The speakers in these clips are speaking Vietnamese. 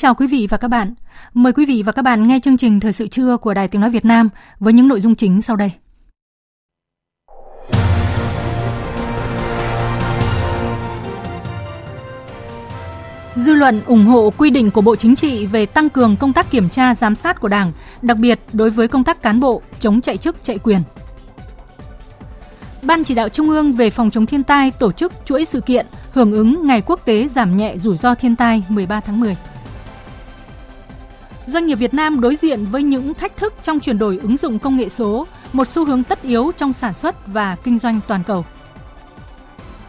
Chào quý vị và các bạn. Mời quý vị và các bạn nghe chương trình Thời sự trưa của Đài Tiếng Nói Việt Nam với những nội dung chính sau đây. Dư luận ủng hộ quy định của Bộ Chính trị về tăng cường công tác kiểm tra giám sát của Đảng, đặc biệt đối với công tác cán bộ chống chạy chức chạy quyền. Ban chỉ đạo Trung ương về phòng chống thiên tai tổ chức chuỗi sự kiện hưởng ứng Ngày Quốc tế giảm nhẹ rủi ro thiên tai 13 tháng 10 doanh nghiệp Việt Nam đối diện với những thách thức trong chuyển đổi ứng dụng công nghệ số, một xu hướng tất yếu trong sản xuất và kinh doanh toàn cầu.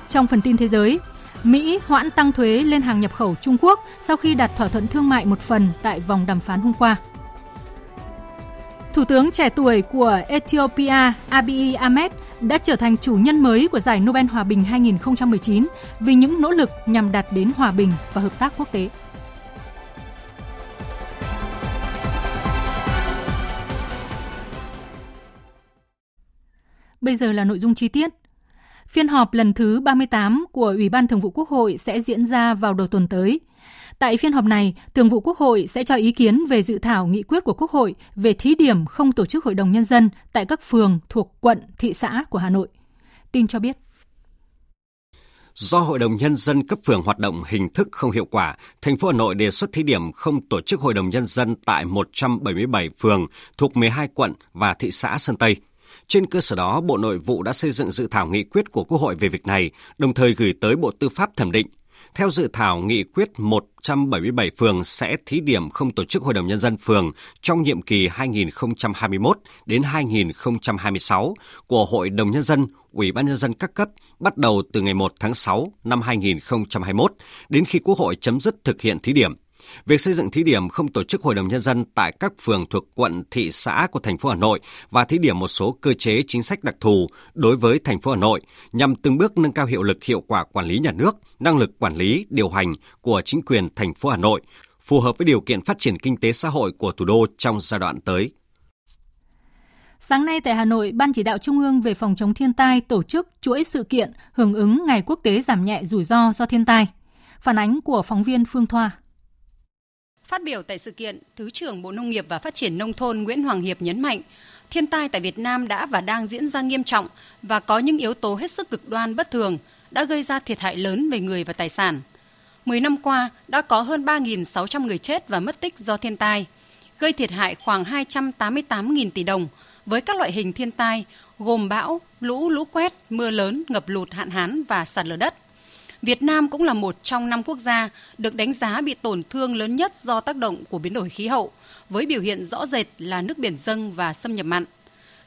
Trong phần tin thế giới, Mỹ hoãn tăng thuế lên hàng nhập khẩu Trung Quốc sau khi đạt thỏa thuận thương mại một phần tại vòng đàm phán hôm qua. Thủ tướng trẻ tuổi của Ethiopia Abiy Ahmed đã trở thành chủ nhân mới của giải Nobel Hòa bình 2019 vì những nỗ lực nhằm đạt đến hòa bình và hợp tác quốc tế. Bây giờ là nội dung chi tiết. Phiên họp lần thứ 38 của Ủy ban Thường vụ Quốc hội sẽ diễn ra vào đầu tuần tới. Tại phiên họp này, Thường vụ Quốc hội sẽ cho ý kiến về dự thảo nghị quyết của Quốc hội về thí điểm không tổ chức Hội đồng Nhân dân tại các phường thuộc quận, thị xã của Hà Nội. Tin cho biết. Do Hội đồng Nhân dân cấp phường hoạt động hình thức không hiệu quả, thành phố Hà Nội đề xuất thí điểm không tổ chức Hội đồng Nhân dân tại 177 phường thuộc 12 quận và thị xã Sơn Tây – trên cơ sở đó, Bộ Nội vụ đã xây dựng dự thảo nghị quyết của Quốc hội về việc này, đồng thời gửi tới Bộ Tư pháp thẩm định. Theo dự thảo nghị quyết 177 phường sẽ thí điểm không tổ chức Hội đồng Nhân dân phường trong nhiệm kỳ 2021 đến 2026 của Hội đồng Nhân dân, Ủy ban Nhân dân các cấp bắt đầu từ ngày 1 tháng 6 năm 2021 đến khi Quốc hội chấm dứt thực hiện thí điểm. Việc xây dựng thí điểm không tổ chức hội đồng nhân dân tại các phường thuộc quận, thị xã của thành phố Hà Nội và thí điểm một số cơ chế chính sách đặc thù đối với thành phố Hà Nội nhằm từng bước nâng cao hiệu lực hiệu quả quản lý nhà nước, năng lực quản lý, điều hành của chính quyền thành phố Hà Nội, phù hợp với điều kiện phát triển kinh tế xã hội của thủ đô trong giai đoạn tới. Sáng nay tại Hà Nội, Ban chỉ đạo Trung ương về phòng chống thiên tai tổ chức chuỗi sự kiện hưởng ứng Ngày Quốc tế giảm nhẹ rủi ro do thiên tai. Phản ánh của phóng viên Phương Thoa. Phát biểu tại sự kiện, Thứ trưởng Bộ Nông nghiệp và Phát triển Nông thôn Nguyễn Hoàng Hiệp nhấn mạnh, thiên tai tại Việt Nam đã và đang diễn ra nghiêm trọng và có những yếu tố hết sức cực đoan bất thường đã gây ra thiệt hại lớn về người và tài sản. Mười năm qua, đã có hơn 3.600 người chết và mất tích do thiên tai, gây thiệt hại khoảng 288.000 tỷ đồng với các loại hình thiên tai gồm bão, lũ, lũ quét, mưa lớn, ngập lụt, hạn hán và sạt lở đất – Việt Nam cũng là một trong năm quốc gia được đánh giá bị tổn thương lớn nhất do tác động của biến đổi khí hậu, với biểu hiện rõ rệt là nước biển dâng và xâm nhập mặn.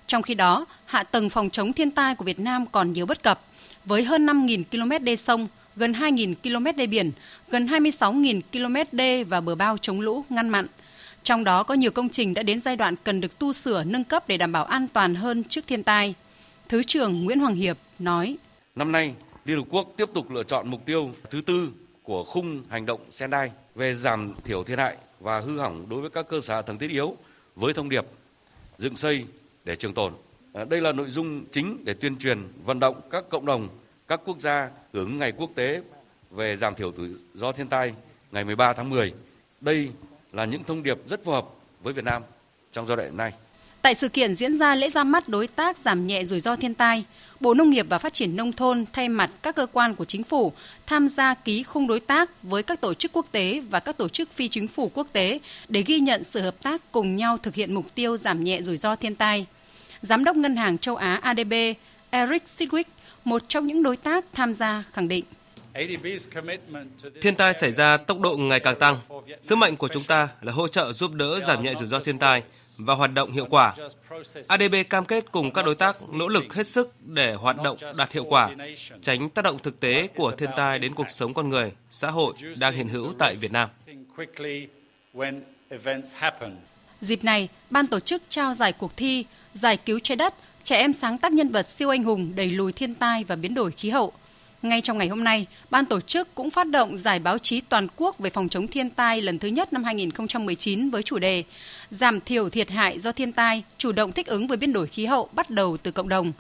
Trong khi đó, hạ tầng phòng chống thiên tai của Việt Nam còn nhiều bất cập, với hơn 5.000 km đê sông, gần 2.000 km đê biển, gần 26.000 km đê và bờ bao chống lũ, ngăn mặn. Trong đó có nhiều công trình đã đến giai đoạn cần được tu sửa, nâng cấp để đảm bảo an toàn hơn trước thiên tai. Thứ trưởng Nguyễn Hoàng Hiệp nói: Năm nay, Liên Hợp Quốc tiếp tục lựa chọn mục tiêu thứ tư của khung hành động Sendai về giảm thiểu thiệt hại và hư hỏng đối với các cơ sở thần tầng thiết yếu với thông điệp dựng xây để trường tồn. À, đây là nội dung chính để tuyên truyền vận động các cộng đồng, các quốc gia hưởng ngày quốc tế về giảm thiểu rủi ro thiên tai ngày 13 tháng 10. Đây là những thông điệp rất phù hợp với Việt Nam trong giai đoạn này. Tại sự kiện diễn ra lễ ra mắt đối tác giảm nhẹ rủi ro thiên tai, Bộ Nông nghiệp và Phát triển Nông thôn thay mặt các cơ quan của chính phủ tham gia ký khung đối tác với các tổ chức quốc tế và các tổ chức phi chính phủ quốc tế để ghi nhận sự hợp tác cùng nhau thực hiện mục tiêu giảm nhẹ rủi ro thiên tai. Giám đốc Ngân hàng châu Á ADB Eric Sidwick một trong những đối tác tham gia khẳng định. Thiên tai xảy ra tốc độ ngày càng tăng. Sứ mệnh của chúng ta là hỗ trợ giúp đỡ giảm nhẹ rủi ro thiên tai và hoạt động hiệu quả. ADB cam kết cùng các đối tác nỗ lực hết sức để hoạt động đạt hiệu quả, tránh tác động thực tế của thiên tai đến cuộc sống con người, xã hội đang hiện hữu tại Việt Nam. Dịp này, ban tổ chức trao giải cuộc thi Giải cứu trái đất, trẻ em sáng tác nhân vật siêu anh hùng đẩy lùi thiên tai và biến đổi khí hậu – ngay trong ngày hôm nay, ban tổ chức cũng phát động giải báo chí toàn quốc về phòng chống thiên tai lần thứ nhất năm 2019 với chủ đề Giảm thiểu thiệt hại do thiên tai, chủ động thích ứng với biến đổi khí hậu bắt đầu từ cộng đồng.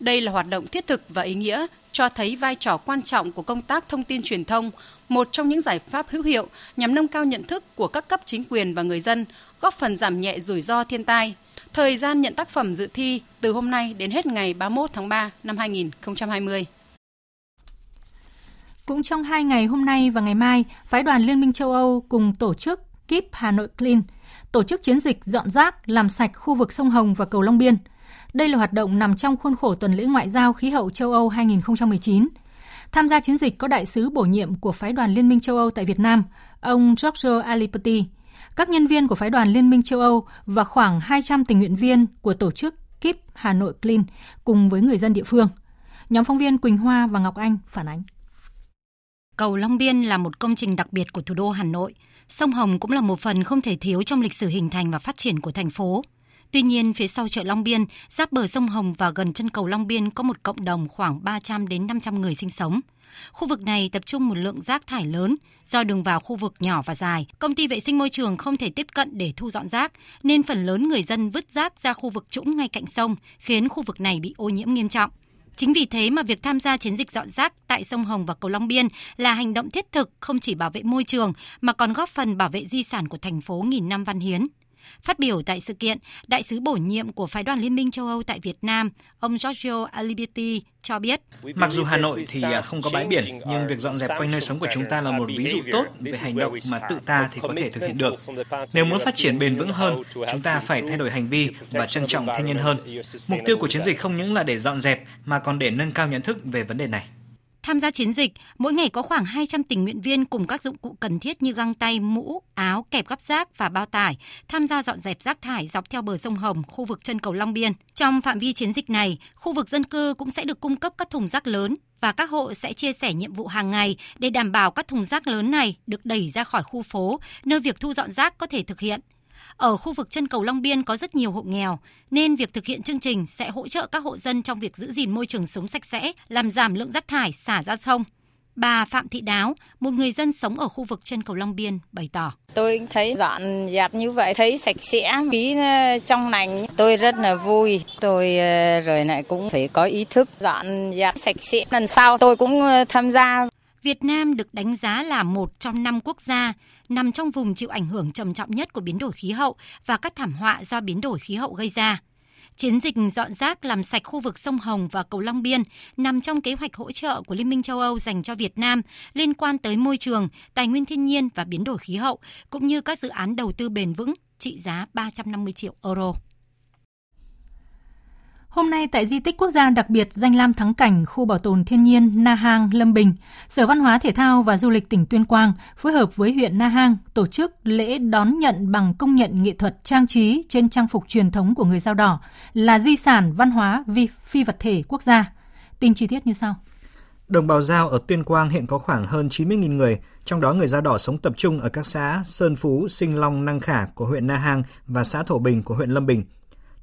Đây là hoạt động thiết thực và ý nghĩa, cho thấy vai trò quan trọng của công tác thông tin truyền thông, một trong những giải pháp hữu hiệu nhằm nâng cao nhận thức của các cấp chính quyền và người dân, góp phần giảm nhẹ rủi ro thiên tai. Thời gian nhận tác phẩm dự thi từ hôm nay đến hết ngày 31 tháng 3 năm 2020. Cũng trong hai ngày hôm nay và ngày mai, phái đoàn Liên minh châu Âu cùng tổ chức Keep Hà Nội Clean tổ chức chiến dịch dọn rác làm sạch khu vực sông Hồng và cầu Long Biên. Đây là hoạt động nằm trong khuôn khổ tuần lễ ngoại giao khí hậu châu Âu 2019. Tham gia chiến dịch có đại sứ bổ nhiệm của phái đoàn Liên minh châu Âu tại Việt Nam, ông Giorgio Alipati, các nhân viên của phái đoàn Liên minh châu Âu và khoảng 200 tình nguyện viên của tổ chức Keep Hà Nội Clean cùng với người dân địa phương. Nhóm phóng viên Quỳnh Hoa và Ngọc Anh phản ánh. Cầu Long Biên là một công trình đặc biệt của thủ đô Hà Nội. Sông Hồng cũng là một phần không thể thiếu trong lịch sử hình thành và phát triển của thành phố. Tuy nhiên, phía sau chợ Long Biên, giáp bờ sông Hồng và gần chân cầu Long Biên có một cộng đồng khoảng 300 đến 500 người sinh sống. Khu vực này tập trung một lượng rác thải lớn, do đường vào khu vực nhỏ và dài, công ty vệ sinh môi trường không thể tiếp cận để thu dọn rác, nên phần lớn người dân vứt rác ra khu vực trũng ngay cạnh sông, khiến khu vực này bị ô nhiễm nghiêm trọng. Chính vì thế mà việc tham gia chiến dịch dọn rác tại sông Hồng và cầu Long Biên là hành động thiết thực không chỉ bảo vệ môi trường, mà còn góp phần bảo vệ di sản của thành phố nghìn năm văn hiến. Phát biểu tại sự kiện, đại sứ bổ nhiệm của phái đoàn Liên minh châu Âu tại Việt Nam, ông Giorgio Aliberti cho biết. Mặc dù Hà Nội thì à, không có bãi biển, nhưng việc dọn dẹp quanh nơi sống của chúng ta là một ví dụ tốt về hành động mà tự ta thì có thể thực hiện được. Nếu muốn phát triển bền vững hơn, chúng ta phải thay đổi hành vi và trân trọng thiên nhiên hơn. Mục tiêu của chiến dịch không những là để dọn dẹp mà còn để nâng cao nhận thức về vấn đề này. Tham gia chiến dịch, mỗi ngày có khoảng 200 tình nguyện viên cùng các dụng cụ cần thiết như găng tay, mũ, áo, kẹp gắp rác và bao tải tham gia dọn dẹp rác thải dọc theo bờ sông Hồng, khu vực chân cầu Long Biên. Trong phạm vi chiến dịch này, khu vực dân cư cũng sẽ được cung cấp các thùng rác lớn và các hộ sẽ chia sẻ nhiệm vụ hàng ngày để đảm bảo các thùng rác lớn này được đẩy ra khỏi khu phố, nơi việc thu dọn rác có thể thực hiện. Ở khu vực chân cầu Long Biên có rất nhiều hộ nghèo, nên việc thực hiện chương trình sẽ hỗ trợ các hộ dân trong việc giữ gìn môi trường sống sạch sẽ, làm giảm lượng rác thải xả ra sông. Bà Phạm Thị Đáo, một người dân sống ở khu vực chân cầu Long Biên, bày tỏ. Tôi thấy dọn dẹp như vậy, thấy sạch sẽ, khí ờ, trong lành. Tôi rất là vui. Tôi ờ, rồi lại cũng phải có ý thức dọn dẹp sạch sẽ. Lần sau tôi cũng ờ, tham gia. Việt Nam được đánh giá là một trong năm quốc gia nằm trong vùng chịu ảnh hưởng trầm trọng nhất của biến đổi khí hậu và các thảm họa do biến đổi khí hậu gây ra. Chiến dịch dọn rác làm sạch khu vực sông Hồng và cầu Long Biên nằm trong kế hoạch hỗ trợ của Liên minh châu Âu dành cho Việt Nam liên quan tới môi trường, tài nguyên thiên nhiên và biến đổi khí hậu, cũng như các dự án đầu tư bền vững trị giá 350 triệu euro. Hôm nay tại di tích quốc gia đặc biệt danh lam thắng cảnh khu bảo tồn thiên nhiên Na Hang Lâm Bình, Sở Văn hóa Thể thao và Du lịch tỉnh Tuyên Quang phối hợp với huyện Na Hang tổ chức lễ đón nhận bằng công nhận nghệ thuật trang trí trên trang phục truyền thống của người Dao Đỏ là di sản văn hóa vi phi vật thể quốc gia. Tin chi tiết như sau. Đồng bào Giao ở Tuyên Quang hiện có khoảng hơn 90.000 người, trong đó người Dao Đỏ sống tập trung ở các xã Sơn Phú, Sinh Long, Năng Khả của huyện Na Hang và xã Thổ Bình của huyện Lâm Bình –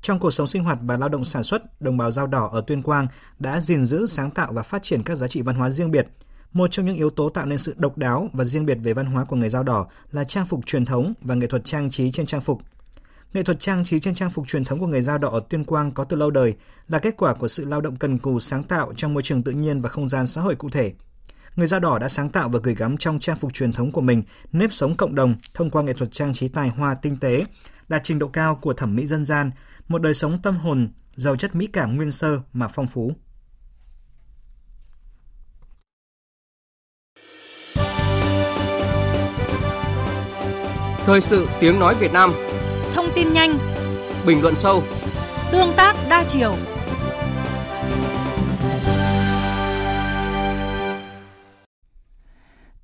trong cuộc sống sinh hoạt và lao động sản xuất, đồng bào dao đỏ ở Tuyên Quang đã gìn giữ, sáng tạo và phát triển các giá trị văn hóa riêng biệt. Một trong những yếu tố tạo nên sự độc đáo và riêng biệt về văn hóa của người dao đỏ là trang phục truyền thống và nghệ thuật trang trí trên trang phục. Nghệ thuật trang trí trên trang phục truyền thống của người dao đỏ ở Tuyên Quang có từ lâu đời, là kết quả của sự lao động cần cù sáng tạo trong môi trường tự nhiên và không gian xã hội cụ thể. Người dao đỏ đã sáng tạo và gửi gắm trong trang phục truyền thống của mình nếp sống cộng đồng thông qua nghệ thuật trang trí tài hoa tinh tế, đạt trình độ cao của thẩm mỹ dân gian, một đời sống tâm hồn giàu chất mỹ cảm nguyên sơ mà phong phú. Thời sự tiếng nói Việt Nam. Thông tin nhanh. Bình luận sâu. Tương tác đa chiều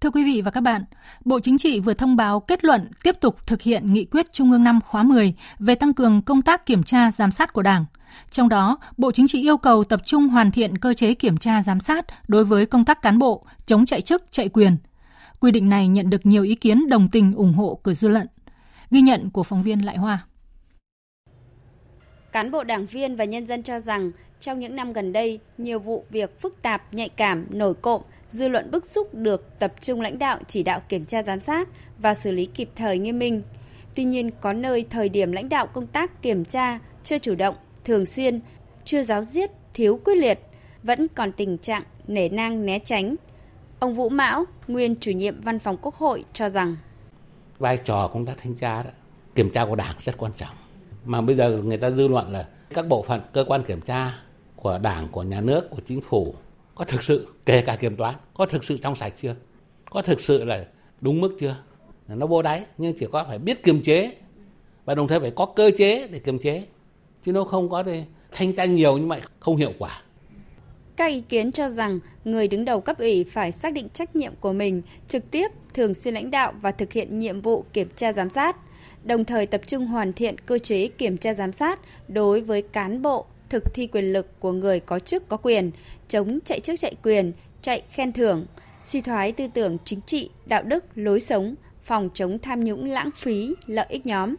Thưa quý vị và các bạn, Bộ Chính trị vừa thông báo kết luận tiếp tục thực hiện nghị quyết Trung ương 5 khóa 10 về tăng cường công tác kiểm tra giám sát của Đảng. Trong đó, Bộ Chính trị yêu cầu tập trung hoàn thiện cơ chế kiểm tra giám sát đối với công tác cán bộ, chống chạy chức, chạy quyền. Quy định này nhận được nhiều ý kiến đồng tình ủng hộ của dư luận. Ghi nhận của phóng viên Lại Hoa. Cán bộ đảng viên và nhân dân cho rằng trong những năm gần đây, nhiều vụ việc phức tạp, nhạy cảm, nổi cộm, dư luận bức xúc được tập trung lãnh đạo chỉ đạo kiểm tra giám sát và xử lý kịp thời nghiêm minh. Tuy nhiên, có nơi thời điểm lãnh đạo công tác kiểm tra chưa chủ động, thường xuyên, chưa giáo diết, thiếu quyết liệt, vẫn còn tình trạng nể nang né tránh. Ông Vũ Mão, nguyên chủ nhiệm văn phòng Quốc hội cho rằng vai trò công tác thanh tra đó, kiểm tra của Đảng rất quan trọng. Mà bây giờ người ta dư luận là các bộ phận cơ quan kiểm tra của Đảng, của nhà nước, của chính phủ có thực sự kể cả kiểm toán có thực sự trong sạch chưa? Có thực sự là đúng mức chưa? Nó vô đáy nhưng chỉ có phải biết kiềm chế và đồng thời phải có cơ chế để kiềm chế chứ nó không có thì thanh tra nhiều nhưng mà không hiệu quả. Các ý kiến cho rằng người đứng đầu cấp ủy phải xác định trách nhiệm của mình, trực tiếp, thường xuyên lãnh đạo và thực hiện nhiệm vụ kiểm tra giám sát, đồng thời tập trung hoàn thiện cơ chế kiểm tra giám sát đối với cán bộ thực thi quyền lực của người có chức có quyền, chống chạy chức chạy quyền, chạy khen thưởng, suy thoái tư tưởng chính trị, đạo đức, lối sống, phòng chống tham nhũng lãng phí, lợi ích nhóm.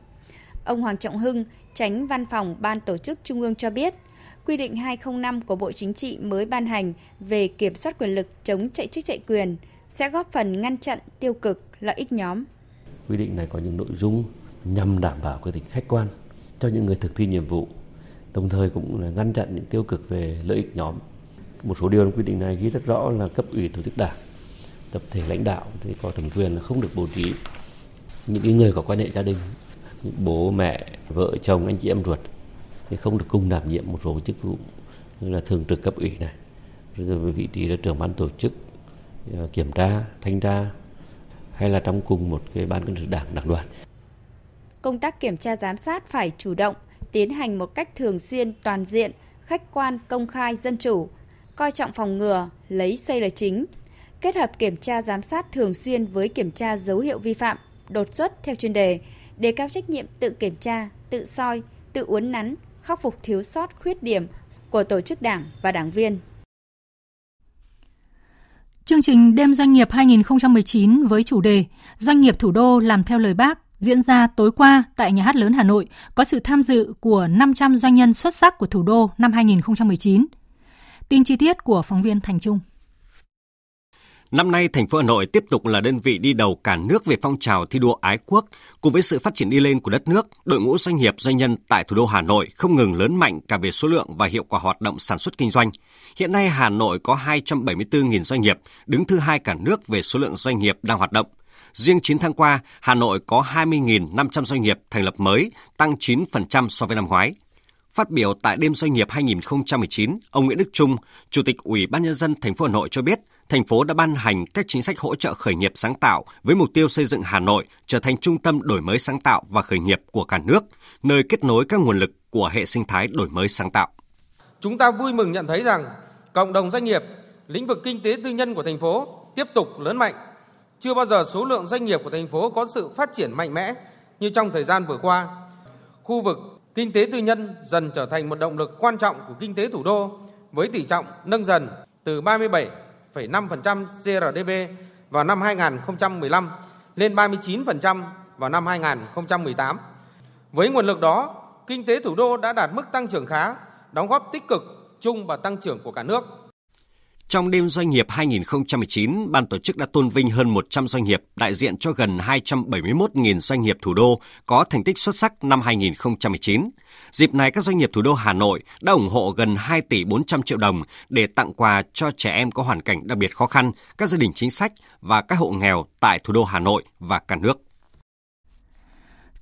Ông Hoàng Trọng Hưng, tránh văn phòng Ban Tổ chức Trung ương cho biết, quy định 205 của Bộ Chính trị mới ban hành về kiểm soát quyền lực chống chạy chức chạy quyền sẽ góp phần ngăn chặn tiêu cực lợi ích nhóm. Quy định này có những nội dung nhằm đảm bảo cái tính khách quan cho những người thực thi nhiệm vụ, đồng thời cũng là ngăn chặn những tiêu cực về lợi ích nhóm. Một số điều trong quy định này ghi rất rõ là cấp ủy tổ chức đảng, tập thể lãnh đạo thì có thẩm quyền là không được bố trí. Những cái người có quan hệ gia đình, những bố mẹ, vợ chồng, anh chị em ruột thì không được cùng đảm nhiệm một số chức vụ như là thường trực cấp ủy này. Rồi về vị trí là trưởng ban tổ chức ờ, kiểm tra thanh tra hay là trong cùng một cái ban cán sự đảng đảng đoàn. Công tác kiểm tra giám sát phải chủ động tiến hành một cách thường xuyên, toàn diện, khách quan, công khai, dân chủ, coi trọng phòng ngừa, lấy xây là chính, kết hợp kiểm tra giám sát thường xuyên với kiểm tra dấu hiệu vi phạm, đột xuất theo chuyên đề đề cao trách nhiệm tự kiểm tra, tự soi, tự uốn nắn, khắc phục thiếu sót khuyết điểm của tổ chức đảng và đảng viên. Chương trình Đêm Doanh nghiệp 2019 với chủ đề Doanh nghiệp thủ đô làm theo lời bác diễn ra tối qua tại Nhà hát lớn Hà Nội có sự tham dự của 500 doanh nhân xuất sắc của thủ đô năm 2019. Tin chi tiết của phóng viên Thành Trung. Năm nay, thành phố Hà Nội tiếp tục là đơn vị đi đầu cả nước về phong trào thi đua ái quốc. Cùng với sự phát triển đi lên của đất nước, đội ngũ doanh nghiệp doanh nhân tại thủ đô Hà Nội không ngừng lớn mạnh cả về số lượng và hiệu quả hoạt động sản xuất kinh doanh. Hiện nay, Hà Nội có 274.000 doanh nghiệp, đứng thứ hai cả nước về số lượng doanh nghiệp đang hoạt động. Riêng 9 tháng qua, Hà Nội có 20.500 doanh nghiệp thành lập mới, tăng 9% so với năm ngoái. Phát biểu tại đêm doanh nghiệp 2019, ông Nguyễn Đức Trung, Chủ tịch Ủy ban nhân dân thành phố Hà Nội cho biết, thành phố đã ban hành các chính sách hỗ trợ khởi nghiệp sáng tạo với mục tiêu xây dựng Hà Nội trở thành trung tâm đổi mới sáng tạo và khởi nghiệp của cả nước, nơi kết nối các nguồn lực của hệ sinh thái đổi mới sáng tạo. Chúng ta vui mừng nhận thấy rằng cộng đồng doanh nghiệp, lĩnh vực kinh tế tư nhân của thành phố tiếp tục lớn mạnh. Chưa bao giờ số lượng doanh nghiệp của thành phố có sự phát triển mạnh mẽ như trong thời gian vừa qua. Khu vực kinh tế tư nhân dần trở thành một động lực quan trọng của kinh tế thủ đô với tỷ trọng nâng dần từ 37,5% GRDP vào năm 2015 lên 39% vào năm 2018. Với nguồn lực đó, kinh tế thủ đô đã đạt mức tăng trưởng khá, đóng góp tích cực chung vào tăng trưởng của cả nước. Trong đêm doanh nghiệp 2019, ban tổ chức đã tôn vinh hơn 100 doanh nghiệp đại diện cho gần 271.000 doanh nghiệp thủ đô có thành tích xuất sắc năm 2019. Dịp này, các doanh nghiệp thủ đô Hà Nội đã ủng hộ gần 2 tỷ 400 triệu đồng để tặng quà cho trẻ em có hoàn cảnh đặc biệt khó khăn, các gia đình chính sách và các hộ nghèo tại thủ đô Hà Nội và cả nước.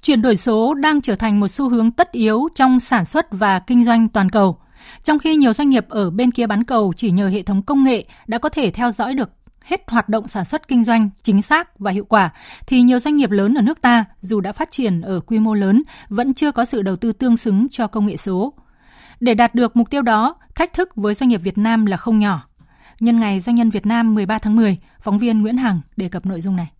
Chuyển đổi số đang trở thành một xu hướng tất yếu trong sản xuất và kinh doanh toàn cầu. Trong khi nhiều doanh nghiệp ở bên kia bán cầu chỉ nhờ hệ thống công nghệ đã có thể theo dõi được hết hoạt động sản xuất kinh doanh chính xác và hiệu quả thì nhiều doanh nghiệp lớn ở nước ta dù đã phát triển ở quy mô lớn vẫn chưa có sự đầu tư tương xứng cho công nghệ số. Để đạt được mục tiêu đó, thách thức với doanh nghiệp Việt Nam là không nhỏ. Nhân ngày Doanh nhân Việt Nam 13 tháng 10, phóng viên Nguyễn Hằng đề cập nội dung này.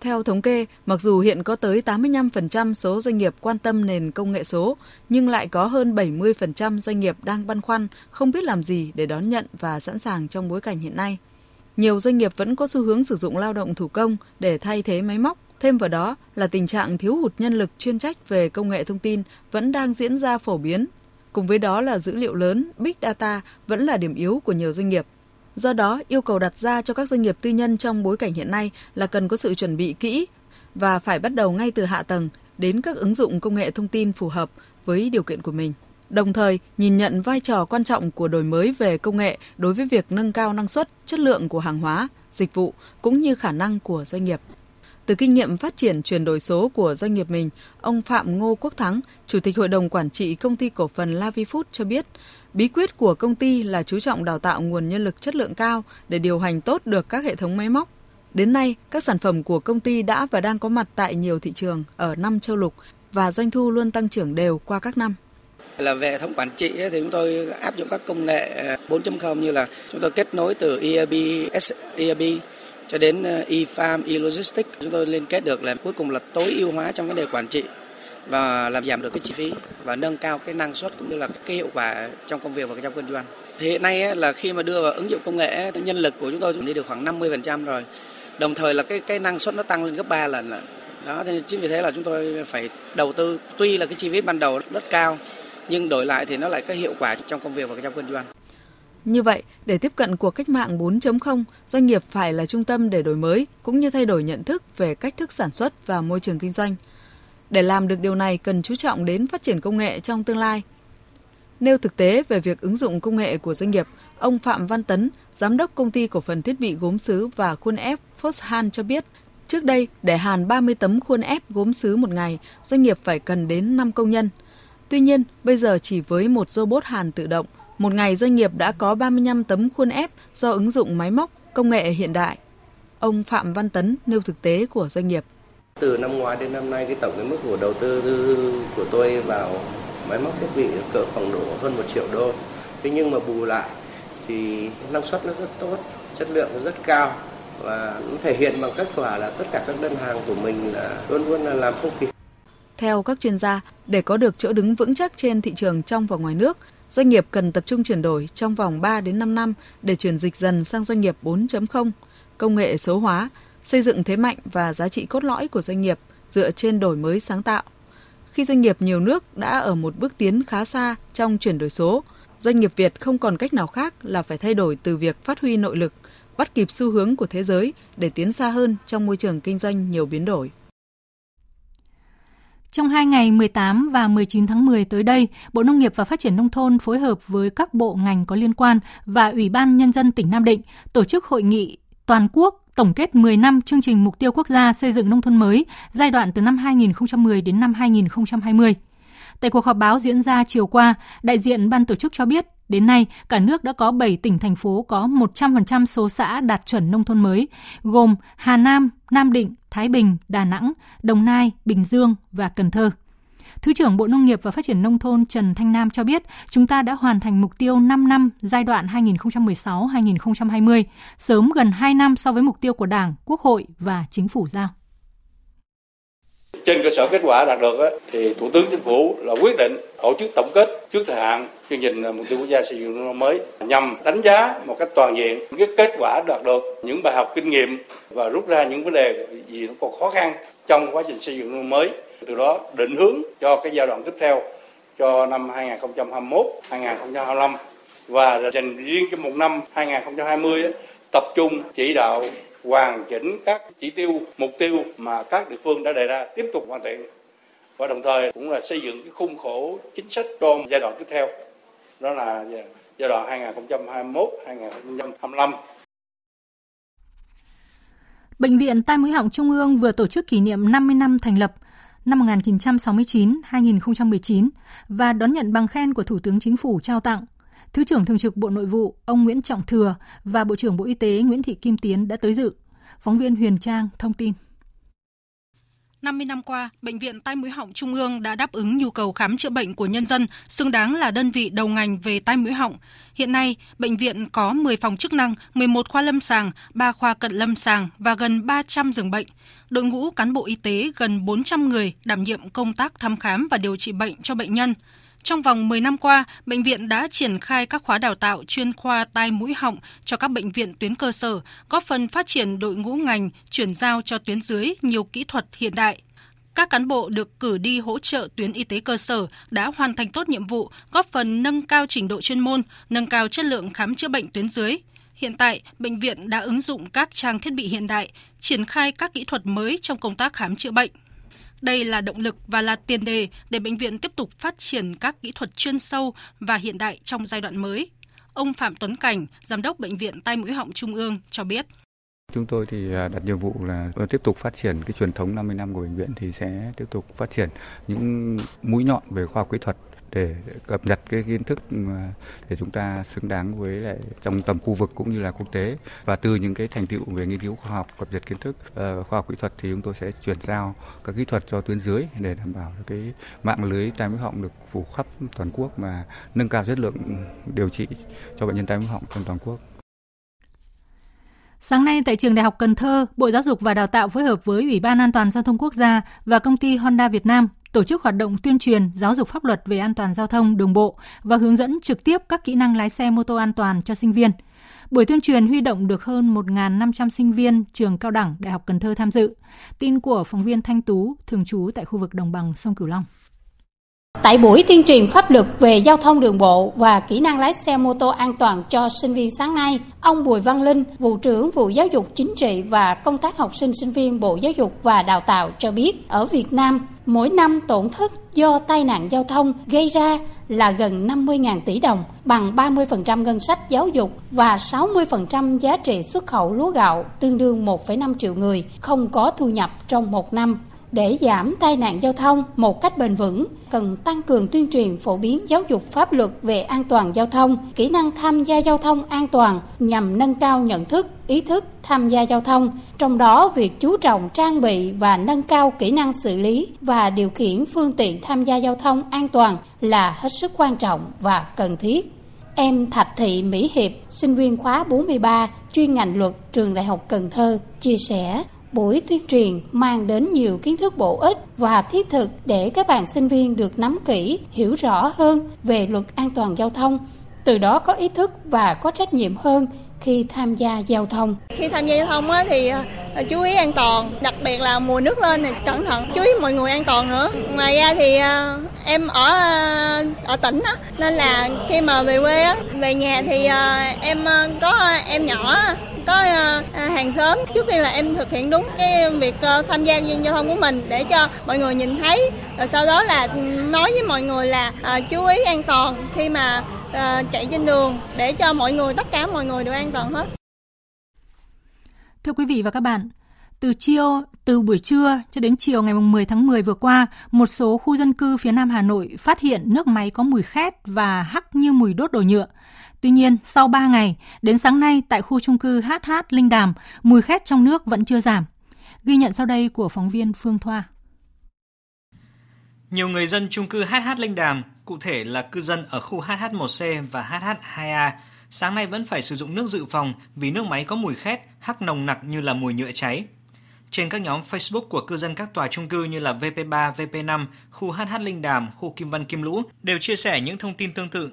Theo thống kê, mặc dù hiện có tới 85% số doanh nghiệp quan tâm nền công nghệ số, nhưng lại có hơn 70% doanh nghiệp đang băn khoăn không biết làm gì để đón nhận và sẵn sàng trong bối cảnh hiện nay. Nhiều doanh nghiệp vẫn có xu hướng sử dụng lao động thủ công để thay thế máy móc. Thêm vào đó là tình trạng thiếu hụt nhân lực chuyên trách về công nghệ thông tin vẫn đang diễn ra phổ biến. Cùng với đó là dữ liệu lớn, big data vẫn là điểm yếu của nhiều doanh nghiệp. Do đó, yêu cầu đặt ra cho các doanh nghiệp tư nhân trong bối cảnh hiện nay là cần có sự chuẩn bị kỹ và phải bắt đầu ngay từ hạ tầng đến các ứng dụng công nghệ thông tin phù hợp với điều kiện của mình. Đồng thời, nhìn nhận vai trò quan trọng của đổi mới về công nghệ đối với việc nâng cao năng suất, chất lượng của hàng hóa, dịch vụ cũng như khả năng của doanh nghiệp. Từ kinh nghiệm phát triển chuyển đổi số của doanh nghiệp mình, ông Phạm Ngô Quốc Thắng, Chủ tịch Hội đồng Quản trị Công ty Cổ phần Lavifood cho biết, bí quyết của công ty là chú trọng đào tạo nguồn nhân lực chất lượng cao để điều hành tốt được các hệ thống máy móc. Đến nay, các sản phẩm của công ty đã và đang có mặt tại nhiều thị trường ở năm châu lục và doanh thu luôn tăng trưởng đều qua các năm. Là về hệ thống quản trị thì chúng tôi áp dụng các công nghệ à, 4.0 như là chúng tôi kết nối từ ERP, ERP cho đến à, e-farm, e-logistics. Chúng tôi liên kết được là cuối cùng là tối ưu hóa trong vấn đề quản trị và làm giảm được cái chi phí và nâng cao cái năng suất cũng như là cái hiệu quả trong công việc và trong kinh doanh. Thì hiện nay là khi mà đưa vào ứng dụng công nghệ nhân lực của chúng tôi đi được khoảng 50% rồi. Đồng thời là cái cái năng suất nó tăng lên gấp 3 lần là đó thế chính vì thế là chúng tôi phải đầu tư tuy là cái chi phí ban đầu rất cao nhưng đổi lại thì nó lại có hiệu quả trong công việc và trong kinh doanh. Như vậy, để tiếp cận cuộc cách mạng 4.0, doanh nghiệp phải là trung tâm để đổi mới cũng như thay đổi nhận thức về cách thức sản xuất và môi trường kinh doanh. Để làm được điều này cần chú trọng đến phát triển công nghệ trong tương lai. Nêu thực tế về việc ứng dụng công nghệ của doanh nghiệp, ông Phạm Văn Tấn, giám đốc công ty cổ phần thiết bị gốm sứ và khuôn ép Foshan cho biết, trước đây để hàn 30 tấm khuôn ép gốm sứ một ngày, doanh nghiệp phải cần đến 5 công nhân. Tuy nhiên, bây giờ chỉ với một robot hàn tự động, một ngày doanh nghiệp đã có 35 tấm khuôn ép do ứng dụng máy móc, công nghệ hiện đại. Ông Phạm Văn Tấn nêu thực tế của doanh nghiệp. Từ năm ngoái đến năm nay cái tổng cái mức của đầu tư của tôi vào máy móc thiết bị cỡ khoảng độ hơn một triệu đô. Thế nhưng mà bù lại thì năng suất nó rất tốt, chất lượng nó rất cao và nó thể hiện bằng kết quả là tất cả các đơn hàng của mình là luôn luôn là làm không kịp. Theo các chuyên gia, để có được chỗ đứng vững chắc trên thị trường trong và ngoài nước, doanh nghiệp cần tập trung chuyển đổi trong vòng 3 đến 5 năm để chuyển dịch dần sang doanh nghiệp 4.0, công nghệ số hóa, xây dựng thế mạnh và giá trị cốt lõi của doanh nghiệp dựa trên đổi mới sáng tạo. Khi doanh nghiệp nhiều nước đã ở một bước tiến khá xa trong chuyển đổi số, doanh nghiệp Việt không còn cách nào khác là phải thay đổi từ việc phát huy nội lực, bắt kịp xu hướng của thế giới để tiến xa hơn trong môi trường kinh doanh nhiều biến đổi. Trong hai ngày 18 và 19 tháng 10 tới đây, Bộ Nông nghiệp và Phát triển Nông thôn phối hợp với các bộ ngành có liên quan và Ủy ban Nhân dân tỉnh Nam Định tổ chức hội nghị toàn quốc tổng kết 10 năm chương trình mục tiêu quốc gia xây dựng nông thôn mới giai đoạn từ năm 2010 đến năm 2020. Tại cuộc họp báo diễn ra chiều qua, đại diện ban tổ chức cho biết Đến nay, cả nước đã có 7 tỉnh thành phố có 100% số xã đạt chuẩn nông thôn mới, gồm Hà Nam, Nam Định, Thái Bình, Đà Nẵng, Đồng Nai, Bình Dương và Cần Thơ. Thứ trưởng Bộ Nông nghiệp và Phát triển Nông thôn Trần Thanh Nam cho biết, chúng ta đã hoàn thành mục tiêu 5 năm giai đoạn 2016-2020, sớm gần 2 năm so với mục tiêu của Đảng, Quốc hội và Chính phủ giao. Trên cơ sở kết quả đạt được thì Thủ tướng Chính phủ là quyết định tổ chức tổng kết trước thời hạn chương trình mục tiêu quốc gia xây dựng nông thôn mới nhằm đánh giá một cách toàn diện những kết quả đạt được, những bài học kinh nghiệm và rút ra những vấn đề gì nó còn khó khăn trong quá trình xây dựng nông thôn mới. Từ đó định hướng cho cái giai đoạn tiếp theo cho năm 2021, 2025 và dành riêng cho một năm 2020 tập trung chỉ đạo hoàn chỉnh các chỉ tiêu, mục tiêu mà các địa phương đã đề ra tiếp tục hoàn thiện và đồng thời cũng là xây dựng cái khung khổ chính sách cho giai đoạn tiếp theo đó là giai đoạn 2021 2025 Bệnh viện Tai mũi họng Trung ương vừa tổ chức kỷ niệm 50 năm thành lập năm 1969-2019 và đón nhận bằng khen của Thủ tướng Chính phủ trao tặng. Thứ trưởng Thường trực Bộ Nội vụ ông Nguyễn Trọng Thừa và Bộ trưởng Bộ Y tế Nguyễn Thị Kim Tiến đã tới dự. Phóng viên Huyền Trang thông tin. 50 năm qua, Bệnh viện Tai mũi họng Trung ương đã đáp ứng nhu cầu khám chữa bệnh của nhân dân, xứng đáng là đơn vị đầu ngành về tai mũi họng. Hiện nay, bệnh viện có 10 phòng chức năng, 11 khoa lâm sàng, 3 khoa cận lâm sàng và gần 300 giường bệnh. Đội ngũ cán bộ y tế gần 400 người đảm nhiệm công tác thăm khám và điều trị bệnh cho bệnh nhân. Trong vòng 10 năm qua, bệnh viện đã triển khai các khóa đào tạo chuyên khoa tai mũi họng cho các bệnh viện tuyến cơ sở, góp phần phát triển đội ngũ ngành, chuyển giao cho tuyến dưới nhiều kỹ thuật hiện đại. Các cán bộ được cử đi hỗ trợ tuyến y tế cơ sở đã hoàn thành tốt nhiệm vụ, góp phần nâng cao trình độ chuyên môn, nâng cao chất lượng khám chữa bệnh tuyến dưới. Hiện tại, bệnh viện đã ứng dụng các trang thiết bị hiện đại, triển khai các kỹ thuật mới trong công tác khám chữa bệnh. Đây là động lực và là tiền đề để bệnh viện tiếp tục phát triển các kỹ thuật chuyên sâu và hiện đại trong giai đoạn mới. Ông Phạm Tuấn Cảnh, Giám đốc Bệnh viện Tai Mũi Họng Trung ương cho biết. Chúng tôi thì à, đặt nhiệm vụ là ờ, tiếp tục phát triển cái truyền thống 50 năm của bệnh viện thì sẽ tiếp tục phát triển những mũi nhọn về khoa học kỹ thuật để cập nhật cái kiến thức để chúng ta xứng đáng với lại trong tầm khu vực cũng như là quốc tế và từ những cái thành tựu về nghiên cứu khoa học cập nhật kiến thức ờ, khoa học kỹ thuật thì chúng tôi sẽ chuyển giao các kỹ thuật cho tuyến dưới để đảm bảo cái mạng lưới tai mũi họng được phủ khắp toàn quốc mà nâng cao chất lượng điều trị cho bệnh nhân tai mũi họng trong toàn quốc. Sáng nay tại trường Đại học Cần Thơ, Bộ Giáo dục và Đào tạo phối hợp với Ủy ban An toàn giao thông quốc gia và công ty Honda Việt Nam tổ chức hoạt động tuyên truyền giáo dục pháp luật về an toàn giao thông đường bộ và hướng dẫn trực tiếp các kỹ năng lái xe mô tô an toàn cho sinh viên. Buổi tuyên truyền huy động được hơn 1.500 sinh viên trường cao đẳng Đại học Cần Thơ tham dự. Tin của phóng viên Thanh Tú, thường trú tại khu vực đồng bằng sông Cửu Long. Tại buổi tuyên truyền pháp luật về giao thông đường bộ và kỹ năng lái xe mô tô an toàn cho sinh viên sáng nay, ông Bùi Văn Linh, vụ trưởng vụ giáo dục chính trị và công tác học sinh sinh viên Bộ Giáo dục và Đào tạo cho biết, ở Việt Nam, mỗi năm tổn thất do tai nạn giao thông gây ra là gần 50.000 tỷ đồng, bằng 30% ngân sách giáo dục và 60% giá trị xuất khẩu lúa gạo, tương đương 1,5 triệu người không có thu nhập trong một năm. Để giảm tai nạn giao thông một cách bền vững, cần tăng cường tuyên truyền phổ biến giáo dục pháp luật về an toàn giao thông, kỹ năng tham gia giao thông an toàn nhằm nâng cao nhận thức, ý thức tham gia giao thông, trong đó việc chú trọng trang bị và nâng cao kỹ năng xử lý và điều khiển phương tiện tham gia giao thông an toàn là hết sức quan trọng và cần thiết. Em Thạch Thị Mỹ Hiệp, sinh viên khóa 43, chuyên ngành luật trường Đại học Cần Thơ, chia sẻ Buổi tuyên truyền mang đến nhiều kiến thức bổ ích và thiết thực để các bạn sinh viên được nắm kỹ, hiểu rõ hơn về luật an toàn giao thông, từ đó có ý thức và có trách nhiệm hơn khi tham gia giao thông. Khi tham gia giao thông thì à, chú ý an toàn, đặc biệt là mùa nước lên thì cẩn thận, chú ý mọi người an toàn nữa. Ngoài ra thì à, em ở à, ở tỉnh á, nên là khi mà về quê á, về nhà thì em có em nhỏ có hàng xóm trước tiên là em thực hiện đúng cái việc tham gia giao thông của mình để cho mọi người nhìn thấy rồi sau đó là nói với mọi người là chú ý an toàn khi mà À, chạy trên đường để cho mọi người tất cả mọi người đều an toàn hết. Thưa quý vị và các bạn, từ chiều từ buổi trưa cho đến chiều ngày 10 tháng 10 vừa qua, một số khu dân cư phía Nam Hà Nội phát hiện nước máy có mùi khét và hắc như mùi đốt đồ nhựa. Tuy nhiên, sau 3 ngày, đến sáng nay tại khu trung cư HH Linh Đàm, mùi khét trong nước vẫn chưa giảm. Ghi nhận sau đây của phóng viên Phương Thoa. Nhiều người dân trung cư HH Linh Đàm cụ thể là cư dân ở khu HH1C và HH2A, sáng nay vẫn phải sử dụng nước dự phòng vì nước máy có mùi khét, hắc nồng nặc như là mùi nhựa cháy. Trên các nhóm Facebook của cư dân các tòa chung cư như là VP3, VP5, khu HH Linh Đàm, khu Kim Văn Kim Lũ đều chia sẻ những thông tin tương tự.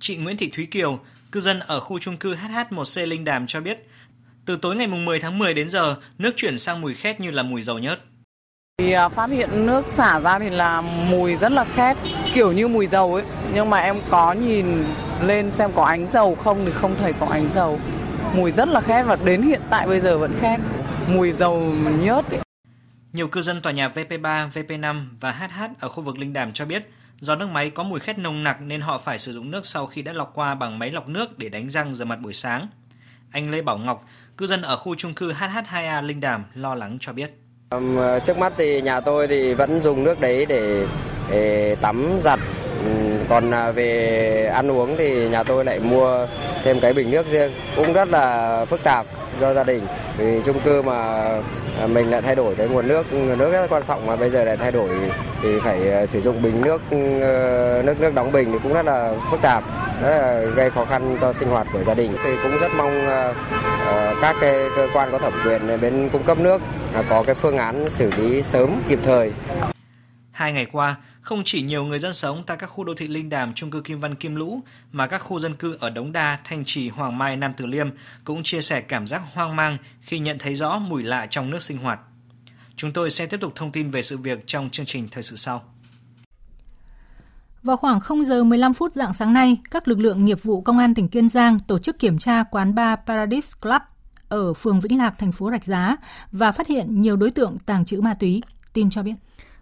Chị Nguyễn Thị Thúy Kiều, cư dân ở khu chung cư HH1C Linh Đàm cho biết, từ tối ngày 10 tháng 10 đến giờ, nước chuyển sang mùi khét như là mùi dầu nhớt. Thì à, phát hiện nước xả ra thì là mùi rất là khét, kiểu như mùi dầu ấy. Nhưng mà em có nhìn lên xem có ánh dầu không thì không thấy có ánh dầu. Mùi rất là khét và đến hiện tại bây giờ vẫn khét. Mùi dầu nhớt ấy. Nhiều cư dân tòa nhà VP3, VP5 và HH ở khu vực Linh Đàm cho biết do nước máy có mùi khét nồng nặc nên họ phải sử dụng nước sau khi đã lọc qua bằng máy lọc nước để đánh răng rửa mặt buổi sáng. Anh Lê Bảo Ngọc, cư dân ở khu chung cư HH2A Linh Đàm lo lắng cho biết. Ờ, trước mắt thì nhà tôi thì vẫn dùng nước đấy để, để tắm giặt. còn à, về ăn uống thì nhà tôi lại mua thêm cái bình nước riêng. Cũng rất là phức tạp do gia đình. Vì chung cư mà à, mình lại thay đổi cái nguồn nước nguồn nước rất là quan trọng mà bây giờ lại thay đổi thì phải à, sử dụng bình nước ừ, ờ, nước nước đóng bình thì cũng rất là phức tạp, rất là gây khó khăn cho sinh hoạt của gia đình. Thì cũng rất mong à, các cái cơ quan có thẩm quyền bên cung cấp nước có cái phương án xử lý sớm, kịp thời. Hai ngày qua, không chỉ nhiều người dân sống tại các khu đô thị Linh Đàm, trung cư Kim Văn Kim Lũ, mà các khu dân cư ở Đống Đa, Thanh Trì, Hoàng Mai, Nam Từ Liêm cũng chia sẻ cảm giác hoang mang khi nhận thấy rõ mùi lạ trong nước sinh hoạt. Chúng tôi sẽ tiếp tục thông tin về sự việc trong chương trình thời sự sau. Vào khoảng 0 giờ 15 phút dạng sáng nay, các lực lượng nghiệp vụ công an tỉnh Kiên Giang tổ chức kiểm tra quán bar Paradise Club ở phường Vĩnh Lạc, thành phố Rạch Giá và phát hiện nhiều đối tượng tàng trữ ma túy. Tin cho biết.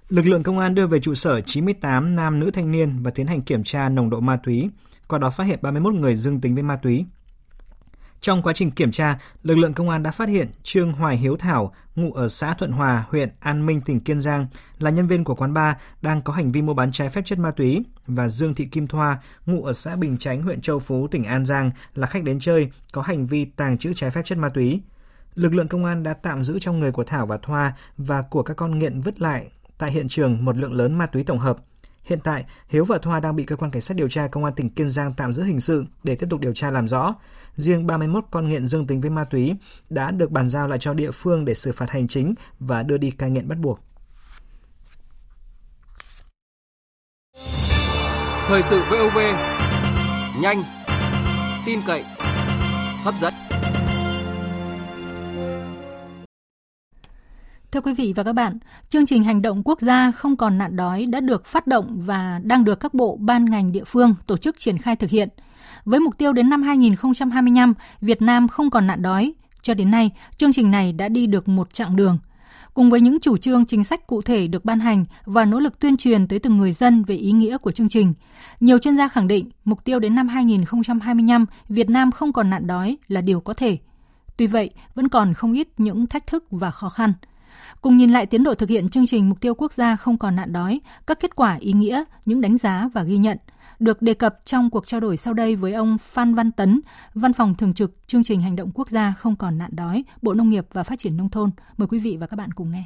Lực lượng công an đưa về trụ sở 98 nam nữ thanh niên và tiến hành kiểm tra nồng độ ma túy, qua đó phát hiện 31 người dương tính với ma túy. Trong quá trình kiểm tra, lực lượng công an đã phát hiện Trương Hoài Hiếu Thảo, ngụ ở xã Thuận Hòa, huyện An Minh, tỉnh Kiên Giang, là nhân viên của quán bar đang có hành vi mua bán trái phép chất ma túy và Dương Thị Kim Thoa, ngụ ở xã Bình Chánh, huyện Châu Phú, tỉnh An Giang, là khách đến chơi có hành vi tàng trữ trái phép chất ma túy. Lực lượng công an đã tạm giữ trong người của Thảo và Thoa và của các con nghiện vứt lại tại hiện trường một lượng lớn ma túy tổng hợp. Hiện tại, Hiếu và Thoa đang bị cơ quan cảnh sát điều tra công an tỉnh Kiên Giang tạm giữ hình sự để tiếp tục điều tra làm rõ. Riêng 31 con nghiện dương tính với ma túy đã được bàn giao lại cho địa phương để xử phạt hành chính và đưa đi cai nghiện bắt buộc. Thời sự VOV nhanh, tin cậy, hấp dẫn. Thưa quý vị và các bạn, chương trình hành động quốc gia không còn nạn đói đã được phát động và đang được các bộ ban ngành địa phương tổ chức triển khai thực hiện. Với mục tiêu đến năm 2025, Việt Nam không còn nạn đói. Cho đến nay, chương trình này đã đi được một chặng đường. Cùng với những chủ trương chính sách cụ thể được ban hành và nỗ lực tuyên truyền tới từng người dân về ý nghĩa của chương trình, nhiều chuyên gia khẳng định mục tiêu đến năm 2025 Việt Nam không còn nạn đói là điều có thể. Tuy vậy, vẫn còn không ít những thách thức và khó khăn – Cùng nhìn lại tiến độ thực hiện chương trình mục tiêu quốc gia không còn nạn đói, các kết quả ý nghĩa, những đánh giá và ghi nhận được đề cập trong cuộc trao đổi sau đây với ông Phan Văn Tấn, Văn phòng Thường trực Chương trình Hành động Quốc gia không còn nạn đói, Bộ Nông nghiệp và Phát triển Nông thôn. Mời quý vị và các bạn cùng nghe.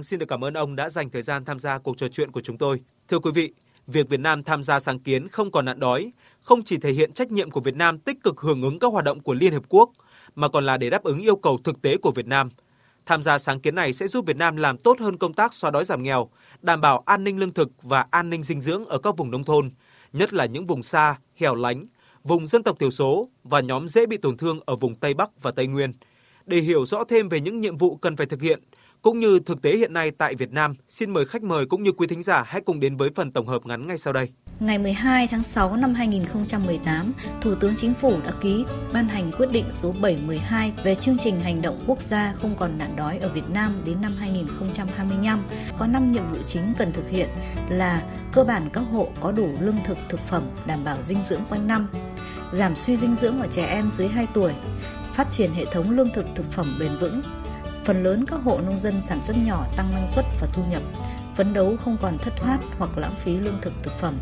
Xin được cảm ơn ông đã dành thời gian tham gia cuộc trò chuyện của chúng tôi. Thưa quý vị, việc Việt Nam tham gia sáng kiến không còn nạn đói không chỉ thể hiện trách nhiệm của Việt Nam tích cực hưởng ứng các hoạt động của Liên Hợp Quốc, mà còn là để đáp ứng yêu cầu thực tế của Việt Nam – Tham gia sáng kiến này sẽ giúp Việt Nam làm tốt hơn công tác xóa đói giảm nghèo, đảm bảo an ninh lương thực và an ninh dinh dưỡng ở các vùng nông thôn, nhất là những vùng xa, hẻo lánh, vùng dân tộc thiểu số và nhóm dễ bị tổn thương ở vùng Tây Bắc và Tây Nguyên. Để hiểu rõ thêm về những nhiệm vụ cần phải thực hiện, cũng như thực tế hiện nay tại Việt Nam, xin mời khách mời cũng như quý thính giả hãy cùng đến với phần tổng hợp ngắn ngay sau đây. Ngày 12 tháng 6 năm 2018, Thủ tướng Chính phủ đã ký ban hành quyết định số 712 về chương trình hành động quốc gia không còn nạn đói ở Việt Nam đến năm 2025. Có 5 nhiệm vụ chính cần thực hiện là cơ bản các hộ có đủ lương thực thực phẩm đảm bảo dinh dưỡng quanh năm, giảm suy dinh dưỡng ở trẻ em dưới 2 tuổi, phát triển hệ thống lương thực thực phẩm bền vững, phần lớn các hộ nông dân sản xuất nhỏ tăng năng suất và thu nhập, phấn đấu không còn thất thoát hoặc lãng phí lương thực thực phẩm.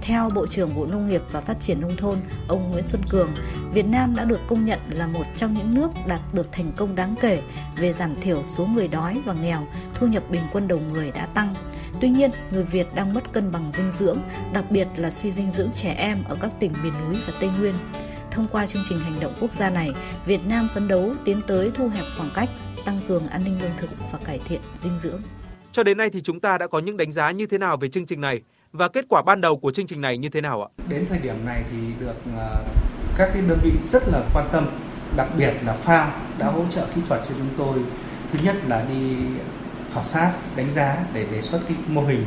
Theo Bộ trưởng Bộ Nông nghiệp và Phát triển Nông thôn, ông Nguyễn Xuân Cường, Việt Nam đã được công nhận là một trong những nước đạt được thành công đáng kể về giảm thiểu số người đói và nghèo, thu nhập bình quân đầu người đã tăng. Tuy nhiên, người Việt đang mất cân bằng dinh dưỡng, đặc biệt là suy dinh dưỡng trẻ em ở các tỉnh miền núi và Tây Nguyên. Thông qua chương trình hành động quốc gia này, Việt Nam phấn đấu tiến tới thu hẹp khoảng cách tăng cường an ninh lương thực và cải thiện dinh dưỡng. Cho đến nay thì chúng ta đã có những đánh giá như thế nào về chương trình này và kết quả ban đầu của chương trình này như thế nào ạ? Đến thời điểm này thì được ờ, các cái đơn vị rất là quan tâm, đặc biệt là FAO đã hỗ trợ kỹ thuật cho chúng tôi. Thứ nhất là đi khảo sát, đánh giá để đề xuất cái mô hình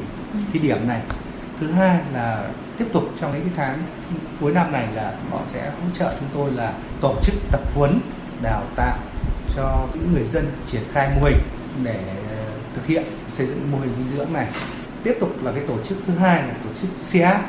thí điểm này. Thứ hai là tiếp tục trong những cái tháng cuối năm này là họ sẽ hỗ trợ chúng tôi là tổ chức tập huấn, đào tạo cho những người dân triển khai mô hình để thực hiện xây dựng mô hình dinh dưỡng này. Tiếp tục là cái tổ chức thứ hai là tổ chức CIAT,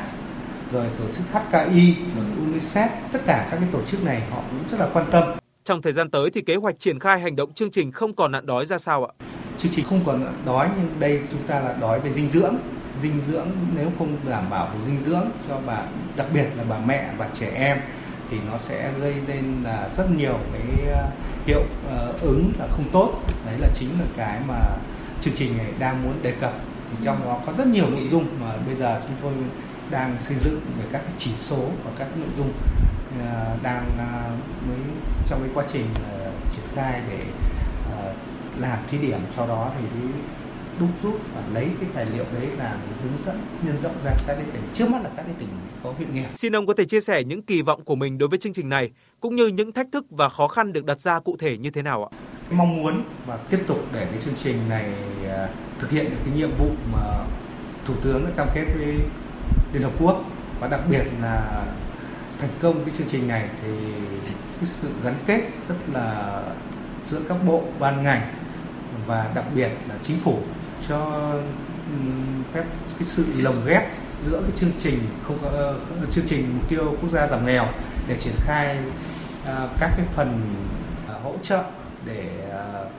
rồi tổ chức HKI, rồi UNICEF, tất cả các cái tổ chức này họ cũng rất là quan tâm. Trong thời gian tới thì kế hoạch triển khai hành động chương trình không còn nạn đói ra sao ạ? Chương trình không còn nạn đói nhưng đây chúng ta là đói về dinh dưỡng. Dinh dưỡng nếu không đảm bảo về dinh dưỡng cho bà đặc biệt là bà mẹ và trẻ em thì nó sẽ gây nên là rất nhiều cái hiệu ứng là không tốt đấy là chính là cái mà chương trình này đang muốn đề cập thì trong đó có rất nhiều nội dung mà bây giờ chúng tôi đang xây dựng về các cái chỉ số và các nội dung ờ, đang ờ, mới trong cái quá trình ờ, triển khai để làm thí điểm sau đó thì đúc rút và lấy cái tài liệu đấy làm hướng dẫn, nhân rộng ra các cái tỉnh trước mắt là các cái tỉnh có huyện nghèo. Xin ông có thể chia sẻ những kỳ vọng của mình đối với chương trình này, cũng như những thách thức và khó khăn được đặt ra cụ thể như thế nào ạ? Mong muốn và tiếp tục để cái chương trình này à, thực hiện được cái nhiệm vụ mà thủ tướng đã cam kết với Liên Hợp Quốc. Và đặc biệt là thành công cái chương trình này thì cái sự gắn kết rất là giữa các bộ ban ngành và đặc biệt là chính phủ cho phép cái sự lồng ghép giữa cái chương trình không uh, chương trình mục tiêu quốc gia giảm nghèo để triển khai uh, các cái phần uh, hỗ trợ để ờ,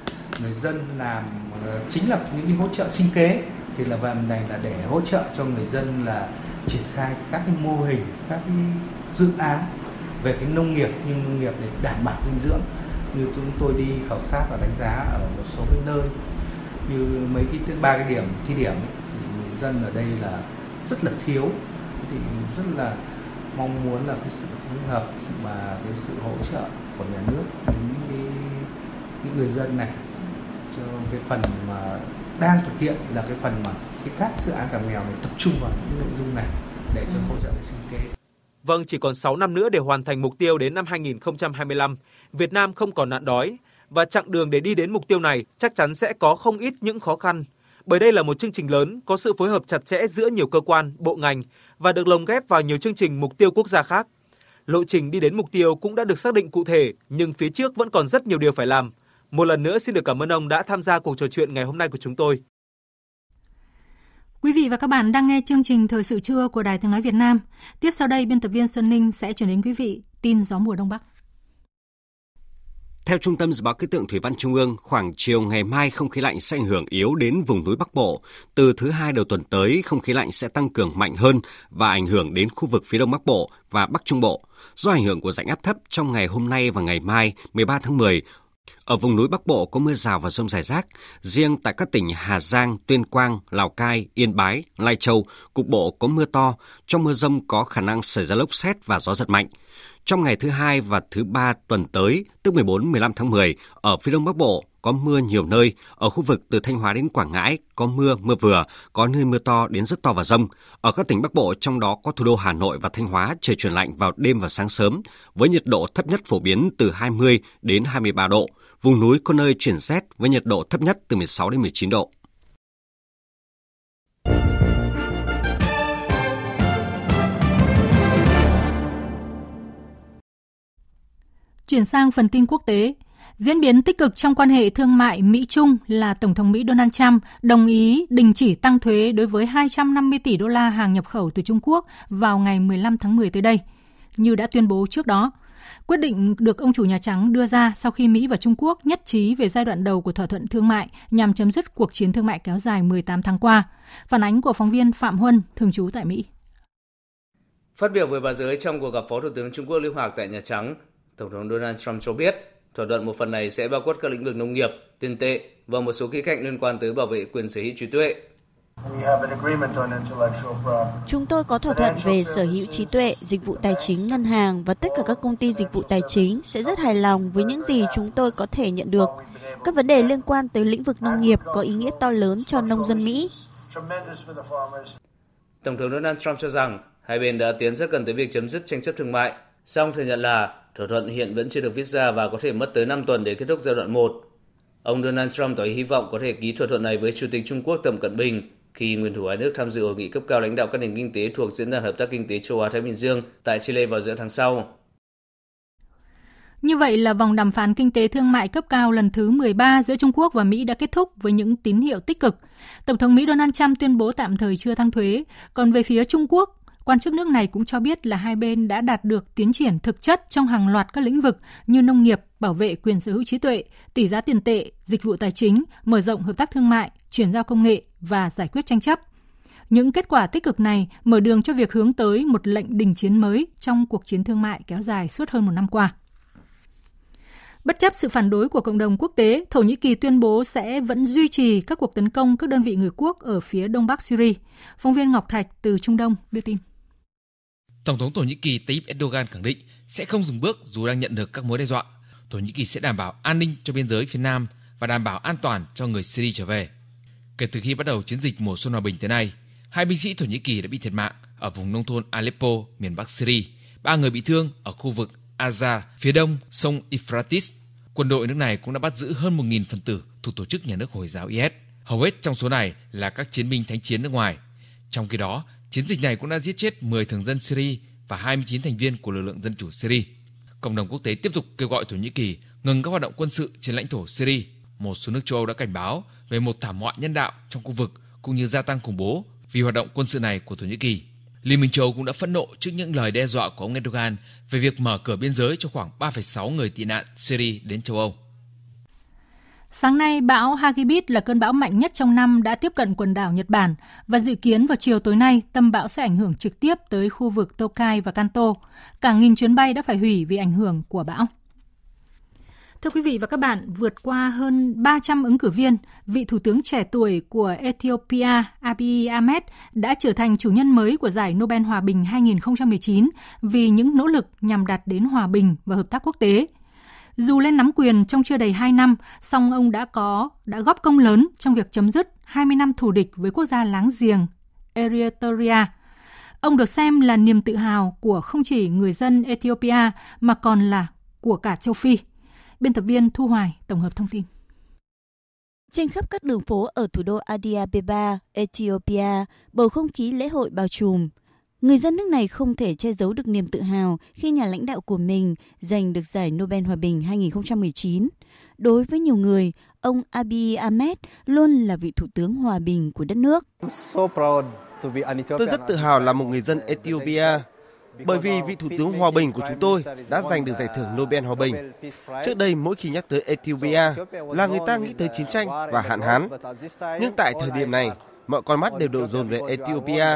người dân làm ờ, chính là những cái hỗ trợ sinh kế. Thì là phần này là để hỗ trợ cho người dân là triển khai các cái mô hình các cái dự án về cái nông nghiệp nhưng nông nghiệp để đảm bảo dinh dưỡng. Như chúng tôi đi khảo sát và đánh giá ở một số cái nơi như mấy cái ba cái điểm thi điểm ấy, thì người dân ở đây là rất là thiếu. Thì rất là mong muốn là cái sự phối hợp và cái sự hỗ trợ của nhà nước đến những người dân này cho cái phần mà đang thực hiện là cái phần mà cái các dự án giảm nghèo này tập trung vào những nội dung này để cho hỗ trợ cái sinh kế. Vâng, chỉ còn 6 năm nữa để hoàn thành mục tiêu đến năm 2025, Việt Nam không còn nạn đói và chặng đường để đi đến mục tiêu này chắc chắn sẽ có không ít những khó khăn. Bởi đây là một chương trình lớn có sự phối hợp chặt chẽ giữa nhiều cơ quan, bộ ngành và được lồng ghép vào nhiều chương trình mục tiêu quốc gia khác. Lộ trình đi đến mục tiêu cũng đã được xác định cụ thể, nhưng phía trước vẫn còn rất nhiều điều phải làm. Một lần nữa xin được cảm ơn ông đã tham gia cuộc trò chuyện ngày hôm nay của chúng tôi. Quý vị và các bạn đang nghe chương trình Thời sự trưa của Đài Tiếng Nói Việt Nam. Tiếp sau đây, biên tập viên Xuân Ninh sẽ chuyển đến quý vị tin gió mùa Đông Bắc. Theo Trung tâm Dự báo Khí tượng Thủy văn Trung ương, khoảng chiều ngày mai không khí lạnh sẽ ảnh hưởng yếu đến vùng núi Bắc Bộ. Từ thứ hai đầu tuần tới, không khí lạnh sẽ tăng cường mạnh hơn và ảnh hưởng đến khu vực phía Đông Bắc Bộ và Bắc Trung Bộ. Do ảnh hưởng của rãnh áp thấp trong ngày hôm nay và ngày mai 13 tháng 10, ở vùng núi Bắc Bộ có mưa rào và rông rải rác. Riêng tại các tỉnh Hà Giang, Tuyên Quang, Lào Cai, Yên Bái, Lai Châu, cục bộ có mưa to. Trong mưa rông có khả năng xảy ra lốc xét và gió giật mạnh. Trong ngày thứ hai và thứ ba tuần tới, tức 14-15 tháng 10, ở phía đông bắc bộ có mưa nhiều nơi, ở khu vực từ Thanh Hóa đến Quảng Ngãi có mưa, mưa vừa, có nơi mưa to đến rất to và rông. Ở các tỉnh Bắc Bộ trong đó có thủ đô Hà Nội và Thanh Hóa trời chuyển lạnh vào đêm và sáng sớm, với nhiệt độ thấp nhất phổ biến từ 20 đến 23 độ. Vùng núi có nơi chuyển rét với nhiệt độ thấp nhất từ 16 đến 19 độ. Chuyển sang phần tin quốc tế, Diễn biến tích cực trong quan hệ thương mại Mỹ-Trung là Tổng thống Mỹ Donald Trump đồng ý đình chỉ tăng thuế đối với 250 tỷ đô la hàng nhập khẩu từ Trung Quốc vào ngày 15 tháng 10 tới đây. Như đã tuyên bố trước đó, quyết định được ông chủ Nhà Trắng đưa ra sau khi Mỹ và Trung Quốc nhất trí về giai đoạn đầu của thỏa thuận thương mại nhằm chấm dứt cuộc chiến thương mại kéo dài 18 tháng qua. Phản ánh của phóng viên Phạm Huân, thường trú tại Mỹ. Phát biểu với bà giới trong cuộc gặp Phó Thủ tướng Trung Quốc Lưu Hạc tại Nhà Trắng, Tổng thống Donald Trump cho biết thỏa thuận một phần này sẽ bao quát các lĩnh vực nông nghiệp, tiền tệ và một số khía cạnh liên quan tới bảo vệ quyền sở hữu trí tuệ. Chúng tôi có thỏa thuận về sở hữu trí tuệ, dịch vụ tài chính, ngân hàng và tất cả các công ty dịch vụ tài chính sẽ rất hài lòng với những gì chúng tôi có thể nhận được. Các vấn đề liên quan tới lĩnh vực nông nghiệp có ý nghĩa to lớn cho nông dân Mỹ. Tổng thống Donald Trump cho rằng hai bên đã tiến rất gần tới việc chấm dứt tranh chấp thương mại, song thừa nhận là thỏa thuận hiện vẫn chưa được viết ra và có thể mất tới 5 tuần để kết thúc giai đoạn 1. Ông Donald Trump tỏ hy vọng có thể ký thỏa thuận này với Chủ tịch Trung Quốc Tập Cận Bình khi nguyên thủ hai nước tham dự hội nghị cấp cao lãnh đạo các nền kinh tế thuộc Diễn đàn Hợp tác Kinh tế Châu Á-Thái Bình Dương tại Chile vào giữa tháng sau. Như vậy là vòng đàm phán kinh tế thương mại cấp cao lần thứ 13 giữa Trung Quốc và Mỹ đã kết thúc với những tín hiệu tích cực. Tổng thống Mỹ Donald Trump tuyên bố tạm thời chưa tăng thuế, còn về phía Trung Quốc, Quan chức nước này cũng cho biết là hai bên đã đạt được tiến triển thực chất trong hàng loạt các lĩnh vực như nông nghiệp, bảo vệ quyền sở hữu trí tuệ, tỷ giá tiền tệ, dịch vụ tài chính, mở rộng hợp tác thương mại, chuyển giao công nghệ và giải quyết tranh chấp. Những kết quả tích cực này mở đường cho việc hướng tới một lệnh đình chiến mới trong cuộc chiến thương mại kéo dài suốt hơn một năm qua. Bất chấp sự phản đối của cộng đồng quốc tế, Thổ Nhĩ Kỳ tuyên bố sẽ vẫn duy trì các cuộc tấn công các đơn vị người quốc ở phía đông bắc Syria. Phóng viên Ngọc Thạch từ Trung Đông đưa tin. Tổng thống Thổ Nhĩ Kỳ Tayyip Erdogan khẳng định sẽ không dừng bước dù đang nhận được các mối đe dọa. Thổ Nhĩ Kỳ sẽ đảm bảo an ninh cho biên giới phía Nam và đảm bảo an toàn cho người Syria trở về. Kể từ khi bắt đầu chiến dịch mùa xuân hòa bình tới nay, hai binh sĩ Thổ Nhĩ Kỳ đã bị thiệt mạng ở vùng nông thôn Aleppo, miền Bắc Syria, ba người bị thương ở khu vực Azar, phía đông sông Euphrates. Quân đội nước này cũng đã bắt giữ hơn 1.000 phần tử thuộc tổ chức nhà nước Hồi giáo IS. Hầu hết trong số này là các chiến binh thánh chiến nước ngoài. Trong khi đó, chiến dịch này cũng đã giết chết 10 thường dân Syria và 29 thành viên của lực lượng dân chủ Syria. Cộng đồng quốc tế tiếp tục kêu gọi Thổ Nhĩ Kỳ ngừng các hoạt động quân sự trên lãnh thổ Syria. Một số nước châu Âu đã cảnh báo về một thảm họa nhân đạo trong khu vực cũng như gia tăng khủng bố vì hoạt động quân sự này của Thổ Nhĩ Kỳ. Liên minh châu Âu cũng đã phẫn nộ trước những lời đe dọa của ông Erdogan về việc mở cửa biên giới cho khoảng 3,6 người tị nạn Syria đến châu Âu. Sáng nay, bão Hagibis là cơn bão mạnh nhất trong năm đã tiếp cận quần đảo Nhật Bản và dự kiến vào chiều tối nay, tâm bão sẽ ảnh hưởng trực tiếp tới khu vực Tokai và Kanto. Cả nghìn chuyến bay đã phải hủy vì ảnh hưởng của bão. Thưa quý vị và các bạn, vượt qua hơn 300 ứng cử viên, vị thủ tướng trẻ tuổi của Ethiopia Abiy Ahmed đã trở thành chủ nhân mới của giải Nobel Hòa bình 2019 vì những nỗ lực nhằm đạt đến hòa bình và hợp tác quốc tế. Dù lên nắm quyền trong chưa đầy 2 năm, song ông đã có đã góp công lớn trong việc chấm dứt 20 năm thù địch với quốc gia láng giềng Eritrea. Ông được xem là niềm tự hào của không chỉ người dân Ethiopia mà còn là của cả châu Phi. Biên tập viên Thu Hoài tổng hợp thông tin. Trên khắp các đường phố ở thủ đô Addis Abeba, Ethiopia, bầu không khí lễ hội bao trùm. Người dân nước này không thể che giấu được niềm tự hào khi nhà lãnh đạo của mình giành được giải Nobel Hòa bình 2019. Đối với nhiều người, ông Abiy Ahmed luôn là vị thủ tướng hòa bình của đất nước. Tôi rất tự hào là một người dân Ethiopia bởi vì vị thủ tướng hòa bình của chúng tôi đã giành được giải thưởng Nobel Hòa bình. Trước đây mỗi khi nhắc tới Ethiopia là người ta nghĩ tới chiến tranh và hạn hán. Nhưng tại thời điểm này, mọi con mắt đều đổ dồn về Ethiopia,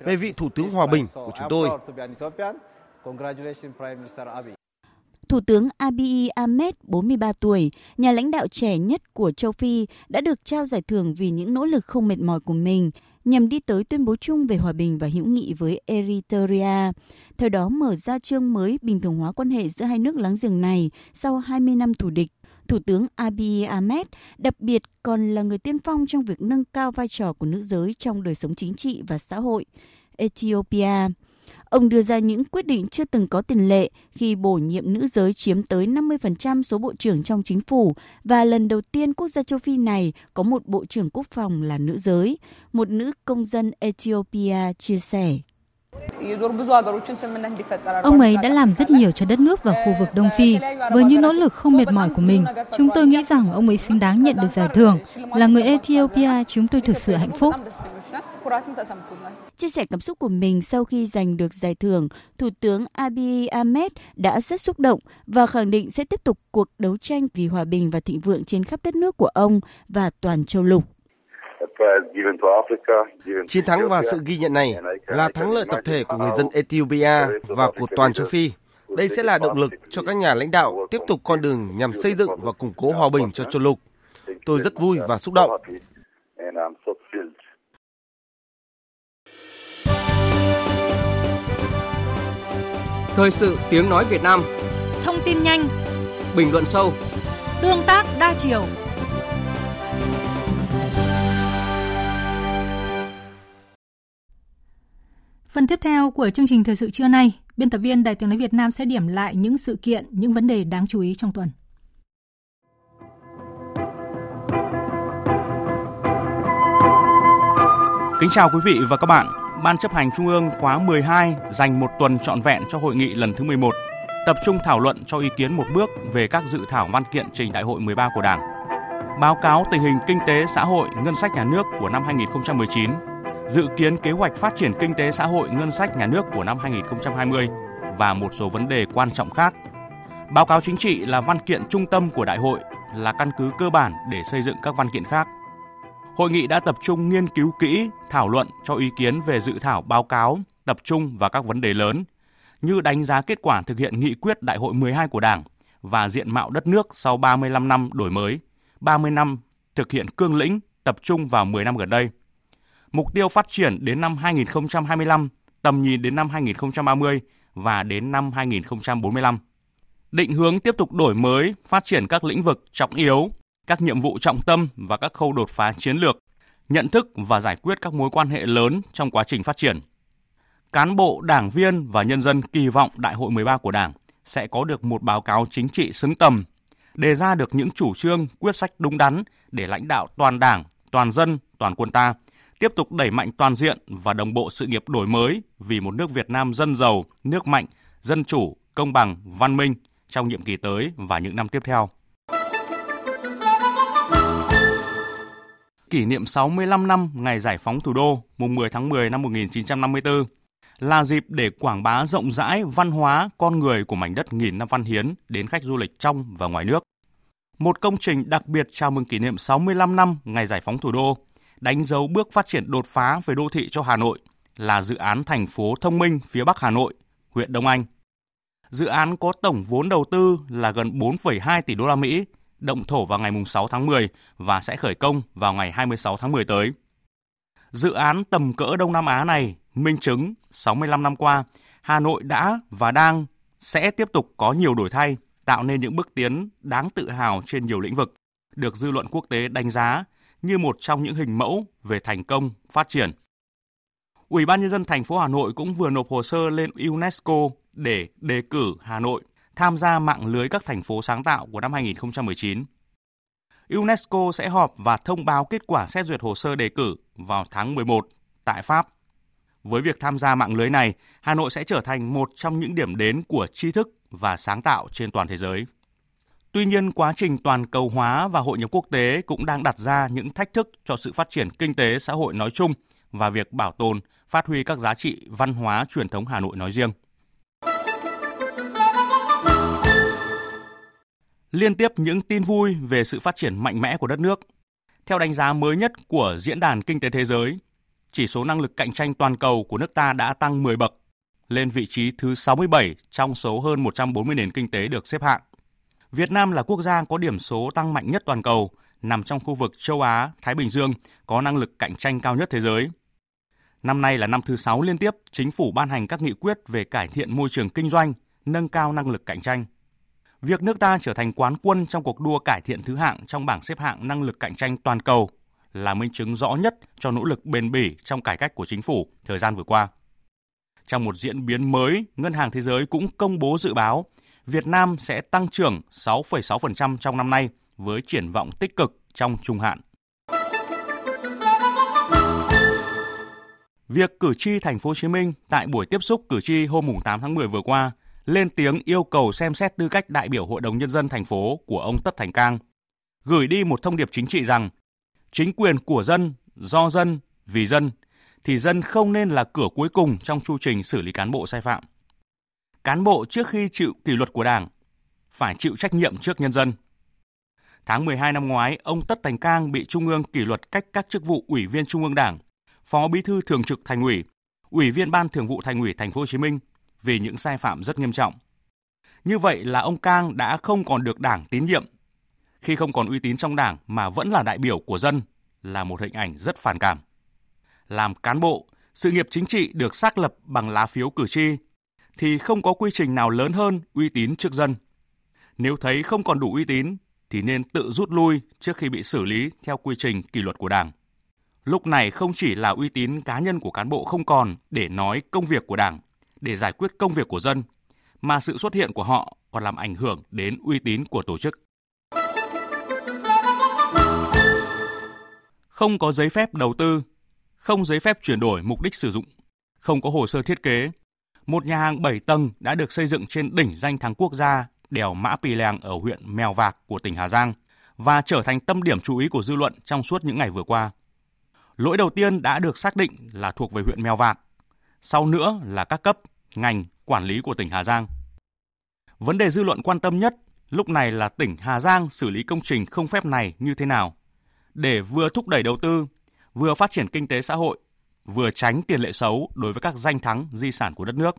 về vị thủ tướng hòa bình của chúng tôi. Thủ tướng Abiy Ahmed, 43 tuổi, nhà lãnh đạo trẻ nhất của châu Phi, đã được trao giải thưởng vì những nỗ lực không mệt mỏi của mình nhằm đi tới tuyên bố chung về hòa bình và hữu nghị với Eritrea. Theo đó, mở ra chương mới bình thường hóa quan hệ giữa hai nước láng giềng này sau 20 năm thù địch. Thủ tướng Abiy Ahmed, đặc biệt còn là người tiên phong trong việc nâng cao vai trò của nữ giới trong đời sống chính trị và xã hội. Ethiopia Ông đưa ra những quyết định chưa từng có tiền lệ khi bổ nhiệm nữ giới chiếm tới 50% số bộ trưởng trong chính phủ và lần đầu tiên quốc gia châu Phi này có một bộ trưởng quốc phòng là nữ giới, một nữ công dân Ethiopia chia sẻ. Ông ấy đã làm rất nhiều cho đất nước và khu vực Đông Phi. Với những nỗ lực không mệt mỏi của mình, chúng tôi nghĩ rằng ông ấy xứng đáng nhận được giải thưởng. Là người Ethiopia, chúng tôi thực sự hạnh phúc. Chia sẻ cảm xúc của mình sau khi giành được giải thưởng, Thủ tướng Abiy Ahmed đã rất xúc động và khẳng định sẽ tiếp tục cuộc đấu tranh vì hòa bình và thịnh vượng trên khắp đất nước của ông và toàn châu lục. Chiến thắng và sự ghi nhận này là thắng lợi tập thể của người dân Ethiopia và của toàn châu Phi. Đây sẽ là động lực cho các nhà lãnh đạo tiếp tục con đường nhằm xây dựng và củng cố hòa bình cho châu lục. Tôi rất vui và xúc động. Thời sự tiếng nói Việt Nam Thông tin nhanh Bình luận sâu Tương tác đa chiều Phần tiếp theo của chương trình thời sự trưa nay, biên tập viên Đài Tiếng nói Việt Nam sẽ điểm lại những sự kiện, những vấn đề đáng chú ý trong tuần. Kính chào quý vị và các bạn. Ban chấp hành Trung ương khóa 12 dành một tuần trọn vẹn cho hội nghị lần thứ 11, tập trung thảo luận cho ý kiến một bước về các dự thảo văn kiện trình Đại hội 13 của Đảng. Báo cáo tình hình kinh tế xã hội ngân sách nhà nước của năm 2019 dự kiến kế hoạch phát triển kinh tế xã hội ngân sách nhà nước của năm 2020 và một số vấn đề quan trọng khác. Báo cáo chính trị là văn kiện trung tâm của đại hội, là căn cứ cơ bản để xây dựng các văn kiện khác. Hội nghị đã tập trung nghiên cứu kỹ, thảo luận cho ý kiến về dự thảo báo cáo, tập trung vào các vấn đề lớn như đánh giá kết quả thực hiện nghị quyết Đại hội 12 của Đảng và diện mạo đất nước sau 35 năm đổi mới, 30 năm thực hiện cương lĩnh tập trung vào 10 năm gần đây. Mục tiêu phát triển đến năm 2025, tầm nhìn đến năm 2030 và đến năm 2045. Định hướng tiếp tục đổi mới, phát triển các lĩnh vực trọng yếu, các nhiệm vụ trọng tâm và các khâu đột phá chiến lược, nhận thức và giải quyết các mối quan hệ lớn trong quá trình phát triển. Cán bộ, đảng viên và nhân dân kỳ vọng Đại hội 13 của Đảng sẽ có được một báo cáo chính trị xứng tầm, đề ra được những chủ trương, quyết sách đúng đắn để lãnh đạo toàn Đảng, toàn dân, toàn quân ta tiếp tục đẩy mạnh toàn diện và đồng bộ sự nghiệp đổi mới vì một nước Việt Nam dân giàu, nước mạnh, dân chủ, công bằng, văn minh trong nhiệm kỳ tới và những năm tiếp theo. Kỷ niệm 65 năm ngày giải phóng thủ đô, mùng 10 tháng 10 năm 1954 là dịp để quảng bá rộng rãi văn hóa, con người của mảnh đất nghìn năm văn hiến đến khách du lịch trong và ngoài nước. Một công trình đặc biệt chào mừng kỷ niệm 65 năm ngày giải phóng thủ đô, đánh dấu bước phát triển đột phá về đô thị cho Hà Nội là dự án thành phố thông minh phía Bắc Hà Nội, huyện Đông Anh. Dự án có tổng vốn đầu tư là gần 4,2 tỷ đô la Mỹ, động thổ vào ngày 6 tháng 10 và sẽ khởi công vào ngày 26 tháng 10 tới. Dự án tầm cỡ Đông Nam Á này minh chứng 65 năm qua, Hà Nội đã và đang sẽ tiếp tục có nhiều đổi thay, tạo nên những bước tiến đáng tự hào trên nhiều lĩnh vực, được dư luận quốc tế đánh giá như một trong những hình mẫu về thành công, phát triển. Ủy ban nhân dân thành phố Hà Nội cũng vừa nộp hồ sơ lên UNESCO để đề cử Hà Nội tham gia mạng lưới các thành phố sáng tạo của năm 2019. UNESCO sẽ họp và thông báo kết quả xét duyệt hồ sơ đề cử vào tháng 11 tại Pháp. Với việc tham gia mạng lưới này, Hà Nội sẽ trở thành một trong những điểm đến của tri thức và sáng tạo trên toàn thế giới. Tuy nhiên, quá trình toàn cầu hóa và hội nhập quốc tế cũng đang đặt ra những thách thức cho sự phát triển kinh tế xã hội nói chung và việc bảo tồn, phát huy các giá trị văn hóa truyền thống Hà Nội nói riêng. Liên tiếp những tin vui về sự phát triển mạnh mẽ của đất nước. Theo đánh giá mới nhất của Diễn đàn Kinh tế Thế giới, chỉ số năng lực cạnh tranh toàn cầu của nước ta đã tăng 10 bậc, lên vị trí thứ 67 trong số hơn 140 nền kinh tế được xếp hạng. Việt Nam là quốc gia có điểm số tăng mạnh nhất toàn cầu, nằm trong khu vực châu Á, Thái Bình Dương, có năng lực cạnh tranh cao nhất thế giới. Năm nay là năm thứ 6 liên tiếp, chính phủ ban hành các nghị quyết về cải thiện môi trường kinh doanh, nâng cao năng lực cạnh tranh. Việc nước ta trở thành quán quân trong cuộc đua cải thiện thứ hạng trong bảng xếp hạng năng lực cạnh tranh toàn cầu là minh chứng rõ nhất cho nỗ lực bền bỉ trong cải cách của chính phủ thời gian vừa qua. Trong một diễn biến mới, Ngân hàng Thế giới cũng công bố dự báo Việt Nam sẽ tăng trưởng 6,6% trong năm nay với triển vọng tích cực trong trung hạn. Việc cử tri thành phố Hồ Chí Minh tại buổi tiếp xúc cử tri hôm 8 tháng 10 vừa qua lên tiếng yêu cầu xem xét tư cách đại biểu Hội đồng nhân dân thành phố của ông Tất Thành Cang, gửi đi một thông điệp chính trị rằng chính quyền của dân, do dân, vì dân, thì dân không nên là cửa cuối cùng trong chu trình xử lý cán bộ sai phạm. Cán bộ trước khi chịu kỷ luật của Đảng phải chịu trách nhiệm trước nhân dân. Tháng 12 năm ngoái, ông Tất Thành Cang bị Trung ương kỷ luật cách các chức vụ Ủy viên Trung ương Đảng, Phó Bí thư Thường trực Thành ủy, Ủy viên Ban Thường vụ Thành ủy Thành phố Hồ Chí Minh vì những sai phạm rất nghiêm trọng. Như vậy là ông Cang đã không còn được Đảng tín nhiệm khi không còn uy tín trong đảng mà vẫn là đại biểu của dân là một hình ảnh rất phản cảm. Làm cán bộ, sự nghiệp chính trị được xác lập bằng lá phiếu cử tri thì không có quy trình nào lớn hơn uy tín trước dân. Nếu thấy không còn đủ uy tín thì nên tự rút lui trước khi bị xử lý theo quy trình kỷ luật của Đảng. Lúc này không chỉ là uy tín cá nhân của cán bộ không còn để nói công việc của Đảng, để giải quyết công việc của dân, mà sự xuất hiện của họ còn làm ảnh hưởng đến uy tín của tổ chức. không có giấy phép đầu tư, không giấy phép chuyển đổi mục đích sử dụng, không có hồ sơ thiết kế. Một nhà hàng 7 tầng đã được xây dựng trên đỉnh danh thắng quốc gia đèo Mã Pì Lèng ở huyện Mèo Vạc của tỉnh Hà Giang và trở thành tâm điểm chú ý của dư luận trong suốt những ngày vừa qua. Lỗi đầu tiên đã được xác định là thuộc về huyện Mèo Vạc, sau nữa là các cấp, ngành, quản lý của tỉnh Hà Giang. Vấn đề dư luận quan tâm nhất lúc này là tỉnh Hà Giang xử lý công trình không phép này như thế nào để vừa thúc đẩy đầu tư, vừa phát triển kinh tế xã hội, vừa tránh tiền lệ xấu đối với các danh thắng di sản của đất nước.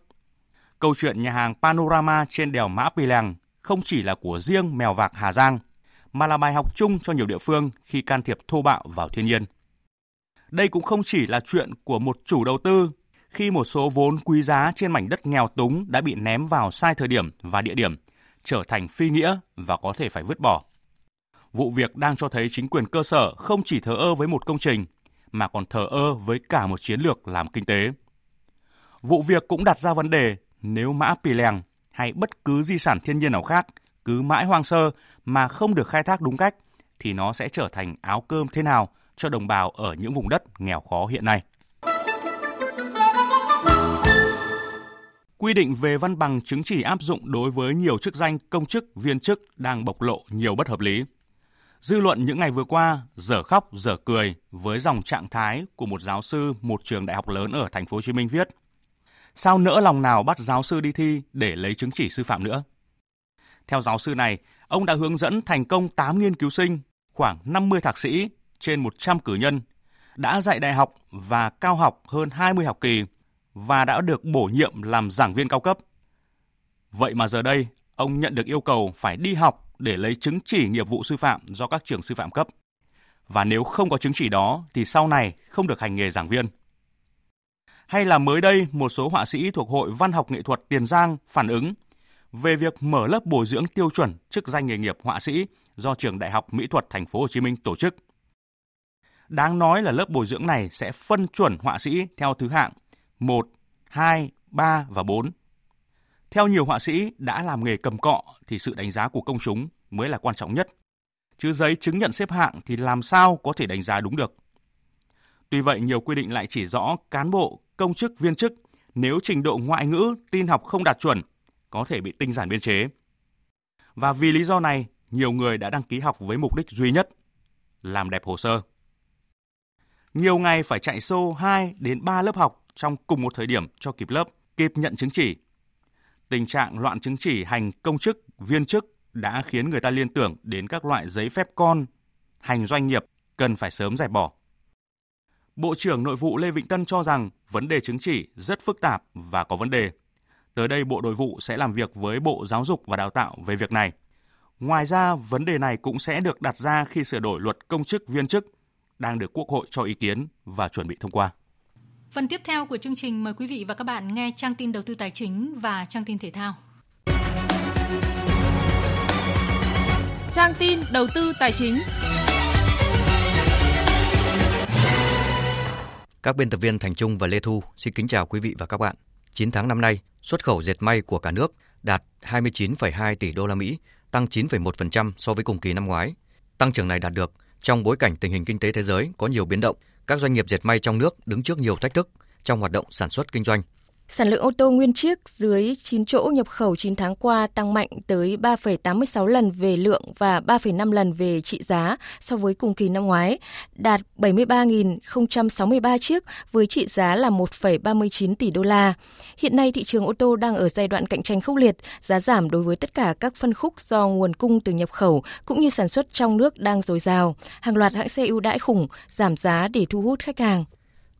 Câu chuyện nhà hàng Panorama trên đèo Mã Pì Lèng không chỉ là của riêng mèo vạc Hà Giang, mà là bài học chung cho nhiều địa phương khi can thiệp thô bạo vào thiên nhiên. Đây cũng không chỉ là chuyện của một chủ đầu tư khi một số vốn quý giá trên mảnh đất nghèo túng đã bị ném vào sai thời điểm và địa điểm, trở thành phi nghĩa và có thể phải vứt bỏ. Vụ việc đang cho thấy chính quyền cơ sở không chỉ thờ ơ với một công trình, mà còn thờ ơ với cả một chiến lược làm kinh tế. Vụ việc cũng đặt ra vấn đề nếu mã Pì Lèng hay bất cứ di sản thiên nhiên nào khác cứ mãi hoang sơ mà không được khai thác đúng cách thì nó sẽ trở thành áo cơm thế nào cho đồng bào ở những vùng đất nghèo khó hiện nay. Quy định về văn bằng chứng chỉ áp dụng đối với nhiều chức danh công chức, viên chức đang bộc lộ nhiều bất hợp lý. Dư luận những ngày vừa qua dở khóc dở cười với dòng trạng thái của một giáo sư một trường đại học lớn ở thành phố Hồ Chí Minh viết: Sao nỡ lòng nào bắt giáo sư đi thi để lấy chứng chỉ sư phạm nữa? Theo giáo sư này, ông đã hướng dẫn thành công 8 nghiên cứu sinh, khoảng 50 thạc sĩ trên 100 cử nhân, đã dạy đại học và cao học hơn 20 học kỳ và đã được bổ nhiệm làm giảng viên cao cấp. Vậy mà giờ đây, ông nhận được yêu cầu phải đi học để lấy chứng chỉ nghiệp vụ sư phạm do các trường sư phạm cấp. Và nếu không có chứng chỉ đó thì sau này không được hành nghề giảng viên. Hay là mới đây một số họa sĩ thuộc Hội Văn học Nghệ thuật Tiền Giang phản ứng về việc mở lớp bồi dưỡng tiêu chuẩn chức danh nghề nghiệp họa sĩ do trường Đại học Mỹ thuật Thành phố Hồ Chí Minh tổ chức. Đáng nói là lớp bồi dưỡng này sẽ phân chuẩn họa sĩ theo thứ hạng 1, 2, 3 và 4. Theo nhiều họa sĩ đã làm nghề cầm cọ thì sự đánh giá của công chúng mới là quan trọng nhất. Chứ giấy chứng nhận xếp hạng thì làm sao có thể đánh giá đúng được. Tuy vậy, nhiều quy định lại chỉ rõ cán bộ, công chức, viên chức nếu trình độ ngoại ngữ, tin học không đạt chuẩn có thể bị tinh giản biên chế. Và vì lý do này, nhiều người đã đăng ký học với mục đích duy nhất, làm đẹp hồ sơ. Nhiều ngày phải chạy xô 2 đến 3 lớp học trong cùng một thời điểm cho kịp lớp, kịp nhận chứng chỉ. Tình trạng loạn chứng chỉ hành công chức, viên chức đã khiến người ta liên tưởng đến các loại giấy phép con, hành doanh nghiệp cần phải sớm giải bỏ. Bộ trưởng Nội vụ Lê Vĩnh Tân cho rằng vấn đề chứng chỉ rất phức tạp và có vấn đề. Tới đây Bộ Nội vụ sẽ làm việc với Bộ Giáo dục và Đào tạo về việc này. Ngoài ra, vấn đề này cũng sẽ được đặt ra khi sửa đổi luật công chức viên chức đang được Quốc hội cho ý kiến và chuẩn bị thông qua. Phần tiếp theo của chương trình mời quý vị và các bạn nghe trang tin đầu tư tài chính và trang tin thể thao. Trang tin đầu tư tài chính. Các biên tập viên Thành Trung và Lê Thu xin kính chào quý vị và các bạn. 9 tháng năm nay, xuất khẩu dệt may của cả nước đạt 29,2 tỷ đô la Mỹ, tăng 9,1% so với cùng kỳ năm ngoái. Tăng trưởng này đạt được trong bối cảnh tình hình kinh tế thế giới có nhiều biến động, các doanh nghiệp dệt may trong nước đứng trước nhiều thách thức trong hoạt động sản xuất kinh doanh. Sản lượng ô tô nguyên chiếc dưới 9 chỗ nhập khẩu 9 tháng qua tăng mạnh tới 3,86 lần về lượng và 3,5 lần về trị giá so với cùng kỳ năm ngoái, đạt 73.063 chiếc với trị giá là 1,39 tỷ đô la. Hiện nay thị trường ô tô đang ở giai đoạn cạnh tranh khốc liệt, giá giảm đối với tất cả các phân khúc do nguồn cung từ nhập khẩu cũng như sản xuất trong nước đang dồi dào. Hàng loạt hãng xe ưu đãi khủng, giảm giá để thu hút khách hàng.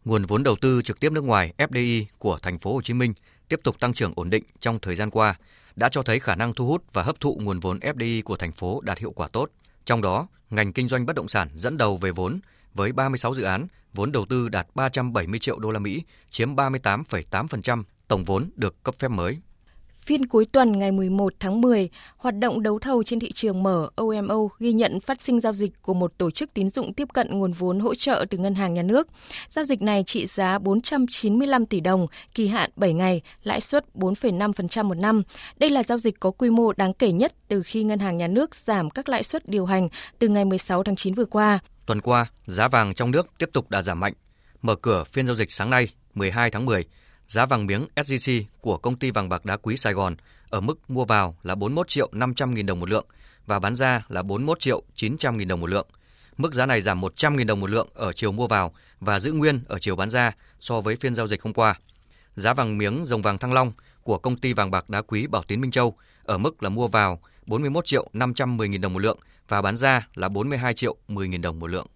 Nguồn vốn đầu tư trực tiếp nước ngoài FDI của thành phố Hồ Chí Minh tiếp tục tăng trưởng ổn định trong thời gian qua, đã cho thấy khả năng thu hút và hấp thụ nguồn vốn FDI của thành phố đạt hiệu quả tốt. Trong đó, ngành kinh doanh bất động sản dẫn đầu về vốn với 36 dự án, vốn đầu tư đạt 370 triệu đô la Mỹ, chiếm 38,8% tổng vốn được cấp phép mới. Phiên cuối tuần ngày 11 tháng 10, hoạt động đấu thầu trên thị trường mở OMO ghi nhận phát sinh giao dịch của một tổ chức tín dụng tiếp cận nguồn vốn hỗ trợ từ ngân hàng nhà nước. Giao dịch này trị giá 495 tỷ đồng, kỳ hạn 7 ngày, lãi suất 4,5% một năm. Đây là giao dịch có quy mô đáng kể nhất từ khi ngân hàng nhà nước giảm các lãi suất điều hành từ ngày 16 tháng 9 vừa qua. Tuần qua, giá vàng trong nước tiếp tục đã giảm mạnh. Mở cửa phiên giao dịch sáng nay, 12 tháng 10, giá vàng miếng SJC của công ty vàng bạc đá quý Sài Gòn ở mức mua vào là 41 triệu 500 nghìn đồng một lượng và bán ra là 41 triệu 900 nghìn đồng một lượng. Mức giá này giảm 100 nghìn đồng một lượng ở chiều mua vào và giữ nguyên ở chiều bán ra so với phiên giao dịch hôm qua. Giá vàng miếng dòng vàng Thăng Long của công ty vàng bạc đá quý Bảo Tín Minh Châu ở mức là mua vào 41 triệu 510 nghìn đồng một lượng và bán ra là 42 triệu 10 nghìn đồng một lượng.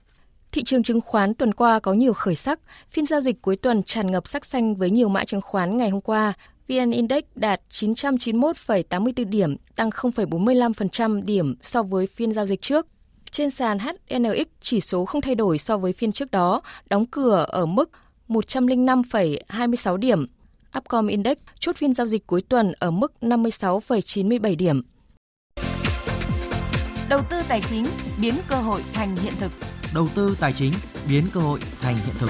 Thị trường chứng khoán tuần qua có nhiều khởi sắc. Phiên giao dịch cuối tuần tràn ngập sắc xanh với nhiều mã chứng khoán ngày hôm qua. VN Index đạt 991,84 điểm, tăng 0,45% điểm so với phiên giao dịch trước. Trên sàn HNX, chỉ số không thay đổi so với phiên trước đó, đóng cửa ở mức 105,26 điểm. Upcom Index chốt phiên giao dịch cuối tuần ở mức 56,97 điểm. Đầu tư tài chính biến cơ hội thành hiện thực. Đầu tư tài chính biến cơ hội thành hiện thực.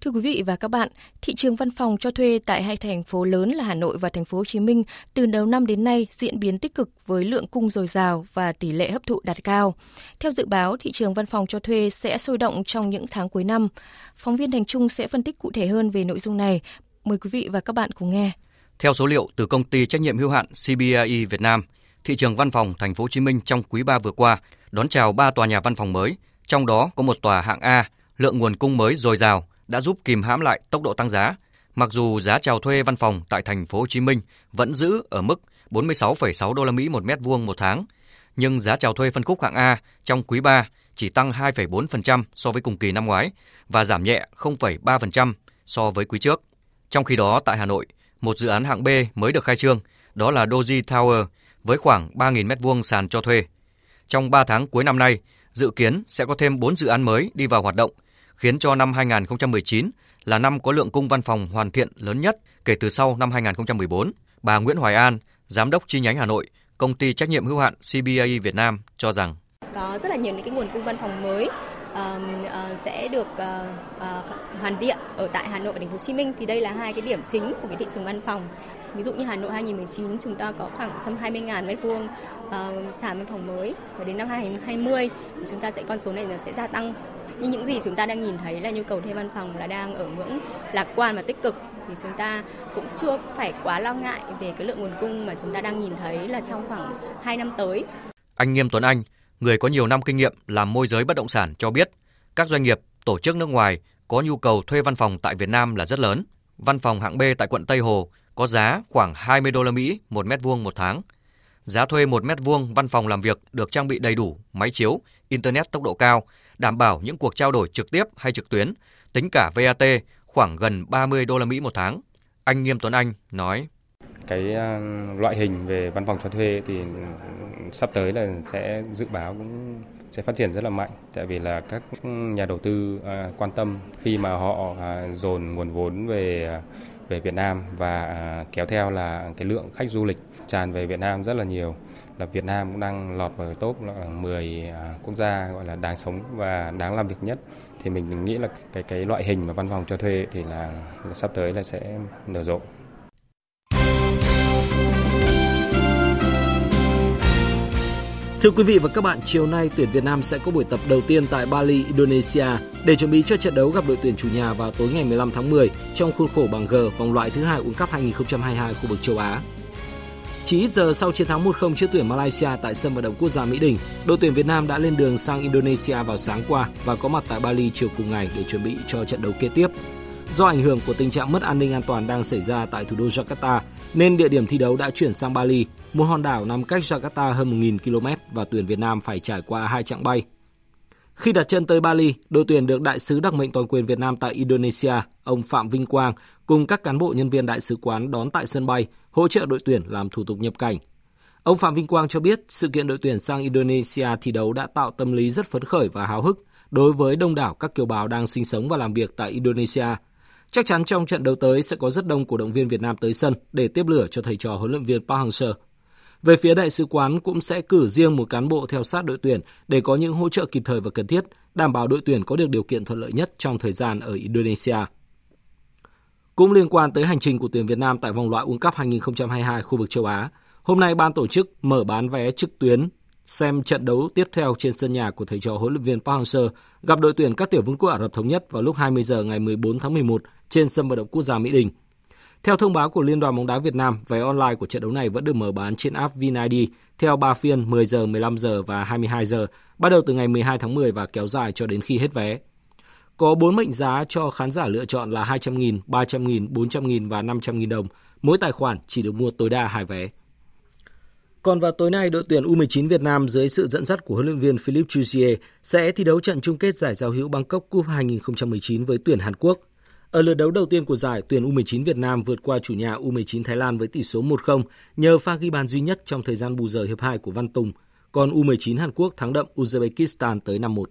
Thưa quý vị và các bạn, thị trường văn phòng cho thuê tại hai thành phố lớn là Hà Nội và thành phố Hồ Chí Minh từ đầu năm đến nay diễn biến tích cực với lượng cung dồi dào và tỷ lệ hấp thụ đạt cao. Theo dự báo, thị trường văn phòng cho thuê sẽ sôi động trong những tháng cuối năm. Phóng viên Thành Trung sẽ phân tích cụ thể hơn về nội dung này. Mời quý vị và các bạn cùng nghe. Theo số liệu từ công ty trách nhiệm hữu hạn CBRE Việt Nam, thị trường văn phòng thành phố Hồ Chí Minh trong quý 3 vừa qua đón chào 3 tòa nhà văn phòng mới, trong đó có một tòa hạng A, lượng nguồn cung mới dồi dào đã giúp kìm hãm lại tốc độ tăng giá. Mặc dù giá chào thuê văn phòng tại thành phố Hồ Chí Minh vẫn giữ ở mức 46,6 đô la Mỹ một mét vuông một tháng, nhưng giá chào thuê phân khúc hạng A trong quý 3 chỉ tăng 2,4% so với cùng kỳ năm ngoái và giảm nhẹ 0,3% so với quý trước. Trong khi đó tại Hà Nội, một dự án hạng B mới được khai trương, đó là Doji Tower với khoảng 3.000 m2 sàn cho thuê. Trong 3 tháng cuối năm nay, dự kiến sẽ có thêm 4 dự án mới đi vào hoạt động, khiến cho năm 2019 là năm có lượng cung văn phòng hoàn thiện lớn nhất kể từ sau năm 2014. Bà Nguyễn Hoài An, Giám đốc chi nhánh Hà Nội, công ty trách nhiệm hữu hạn CBAE Việt Nam cho rằng có rất là nhiều những cái nguồn cung văn phòng mới uh, uh, sẽ được uh, uh, hoàn thiện ở tại Hà Nội và Thành phố Hồ Chí Minh thì đây là hai cái điểm chính của cái thị trường văn phòng. Ví dụ như Hà Nội 2019 chúng ta có khoảng 120.000 mét vuông uh, sàn văn phòng mới và đến năm 2020 thì chúng ta sẽ con số này nó sẽ gia tăng như những gì chúng ta đang nhìn thấy là nhu cầu thuê văn phòng là đang ở ngưỡng lạc quan và tích cực thì chúng ta cũng chưa phải quá lo ngại về cái lượng nguồn cung mà chúng ta đang nhìn thấy là trong khoảng 2 năm tới. Anh Nghiêm Tuấn Anh, người có nhiều năm kinh nghiệm làm môi giới bất động sản cho biết, các doanh nghiệp, tổ chức nước ngoài có nhu cầu thuê văn phòng tại Việt Nam là rất lớn. Văn phòng hạng B tại quận Tây Hồ có giá khoảng 20 đô la Mỹ một mét vuông một tháng. Giá thuê một mét vuông văn phòng làm việc được trang bị đầy đủ máy chiếu, internet tốc độ cao, đảm bảo những cuộc trao đổi trực tiếp hay trực tuyến, tính cả VAT khoảng gần 30 đô la Mỹ một tháng. Anh Nghiêm Tuấn Anh nói: cái ờ, loại hình về văn phòng cho thuê thì sắp tới là sẽ dự báo cũng sẽ phát triển rất là mạnh tại vì là các nhà đầu tư à, quan tâm khi mà họ à, dồn nguồn vốn về à, về Việt Nam và à, kéo theo là cái lượng khách du lịch tràn về Việt Nam rất là nhiều. Là Việt Nam cũng đang lọt vào top là 10 à, quốc gia gọi là đáng sống và đáng làm việc nhất. Thì mình nghĩ là cái cái loại hình mà văn phòng cho thuê thì là, là sắp tới là sẽ nở rộ. Thưa quý vị và các bạn, chiều nay tuyển Việt Nam sẽ có buổi tập đầu tiên tại Bali, Indonesia để chuẩn bị cho trận đấu gặp đội tuyển chủ nhà vào tối ngày 15 tháng 10 trong khuôn khổ bảng G vòng loại thứ hai World Cup 2022 khu vực châu Á. Chỉ ít giờ sau chiến thắng 1-0 trước tuyển Malaysia tại sân vận động quốc gia Mỹ Đình, đội tuyển Việt Nam đã lên đường sang Indonesia vào sáng qua và có mặt tại Bali chiều cùng ngày để chuẩn bị cho trận đấu kế tiếp. Do ảnh hưởng của tình trạng mất an ninh an toàn đang xảy ra tại thủ đô Jakarta, nên địa điểm thi đấu đã chuyển sang Bali, một hòn đảo nằm cách Jakarta hơn 1.000 km và tuyển Việt Nam phải trải qua hai chặng bay. Khi đặt chân tới Bali, đội tuyển được đại sứ đặc mệnh toàn quyền Việt Nam tại Indonesia, ông Phạm Vinh Quang, cùng các cán bộ nhân viên đại sứ quán đón tại sân bay, hỗ trợ đội tuyển làm thủ tục nhập cảnh. Ông Phạm Vinh Quang cho biết sự kiện đội tuyển sang Indonesia thi đấu đã tạo tâm lý rất phấn khởi và háo hức đối với đông đảo các kiều bào đang sinh sống và làm việc tại Indonesia – Chắc chắn trong trận đấu tới sẽ có rất đông cổ động viên Việt Nam tới sân để tiếp lửa cho thầy trò huấn luyện viên Park Hang-seo. Về phía đại sứ quán cũng sẽ cử riêng một cán bộ theo sát đội tuyển để có những hỗ trợ kịp thời và cần thiết, đảm bảo đội tuyển có được điều kiện thuận lợi nhất trong thời gian ở Indonesia. Cũng liên quan tới hành trình của tuyển Việt Nam tại vòng loại World Cup 2022 khu vực châu Á, hôm nay ban tổ chức mở bán vé trực tuyến xem trận đấu tiếp theo trên sân nhà của thầy trò huấn luyện viên Park Hang-seo gặp đội tuyển các tiểu vương quốc Ả Rập thống nhất vào lúc 20 giờ ngày 14 tháng 11 trên sân vận động quốc gia Mỹ Đình. Theo thông báo của Liên đoàn bóng đá Việt Nam, vé online của trận đấu này vẫn được mở bán trên app VinID theo 3 phiên 10 giờ, 15 giờ và 22 giờ, bắt đầu từ ngày 12 tháng 10 và kéo dài cho đến khi hết vé. Có 4 mệnh giá cho khán giả lựa chọn là 200.000, 300.000, 400.000 và 500.000 đồng. Mỗi tài khoản chỉ được mua tối đa hai vé. Còn vào tối nay, đội tuyển U19 Việt Nam dưới sự dẫn dắt của huấn luyện viên Philippe Chuzier sẽ thi đấu trận chung kết giải giao hữu Bangkok Cup 2019 với tuyển Hàn Quốc. Ở lượt đấu đầu tiên của giải, tuyển U19 Việt Nam vượt qua chủ nhà U19 Thái Lan với tỷ số 1-0 nhờ pha ghi bàn duy nhất trong thời gian bù giờ hiệp 2 của Văn Tùng, còn U19 Hàn Quốc thắng đậm Uzbekistan tới 5-1.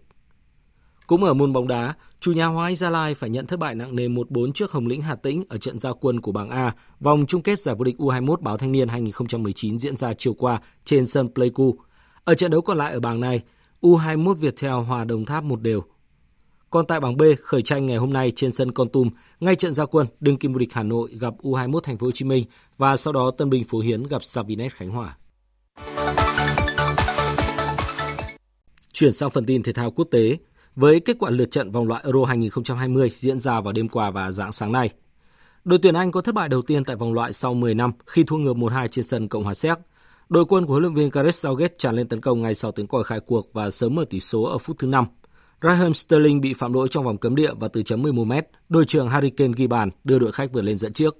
Cũng ở môn bóng đá, chủ nhà Hoa Gia Lai phải nhận thất bại nặng nề 1-4 trước Hồng Lĩnh Hà Tĩnh ở trận giao quân của bảng A, vòng chung kết giải vô địch U21 báo thanh niên 2019 diễn ra chiều qua trên sân Pleiku. Ở trận đấu còn lại ở bảng này, U21 Viettel hòa Đồng Tháp một đều. Còn tại bảng B, khởi tranh ngày hôm nay trên sân Con Tum, ngay trận giao quân, đương kim vô địch Hà Nội gặp U21 Thành phố Hồ Chí Minh và sau đó Tân Bình Phú Hiến gặp Savinet Khánh Hòa. Chuyển sang phần tin thể thao quốc tế, với kết quả lượt trận vòng loại Euro 2020 diễn ra vào đêm qua và dạng sáng nay. Đội tuyển Anh có thất bại đầu tiên tại vòng loại sau 10 năm khi thua ngược 1-2 trên sân Cộng hòa Séc. Đội quân của huấn luyện viên Gareth Southgate tràn lên tấn công ngay sau tiếng còi khai cuộc và sớm mở tỷ số ở phút thứ 5. Raheem Sterling bị phạm lỗi trong vòng cấm địa và từ chấm 11 m đội trưởng Harry Kane ghi bàn đưa đội khách vượt lên dẫn trước.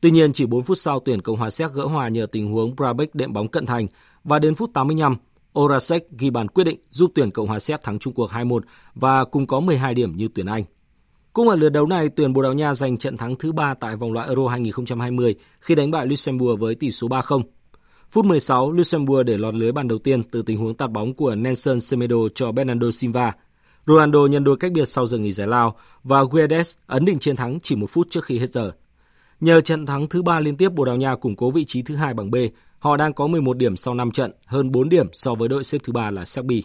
Tuy nhiên, chỉ 4 phút sau tuyển Cộng hòa Séc gỡ hòa nhờ tình huống Brabeck đệm bóng cận thành và đến phút 85, Orasek ghi bàn quyết định giúp tuyển Cộng hòa Séc thắng Trung Quốc 2-1 và cùng có 12 điểm như tuyển Anh. Cũng ở lượt đấu này, tuyển Bồ Đào Nha giành trận thắng thứ 3 tại vòng loại Euro 2020 khi đánh bại Luxembourg với tỷ số 3-0. Phút 16, Luxembourg để lọt lưới bàn đầu tiên từ tình huống tạt bóng của Nelson Semedo cho Bernardo Silva. Ronaldo nhân đôi cách biệt sau giờ nghỉ giải lao và Guedes ấn định chiến thắng chỉ một phút trước khi hết giờ. Nhờ trận thắng thứ ba liên tiếp, Bồ Đào Nha củng cố vị trí thứ hai bảng B Họ đang có 11 điểm sau 5 trận, hơn 4 điểm so với đội xếp thứ ba là Serbia.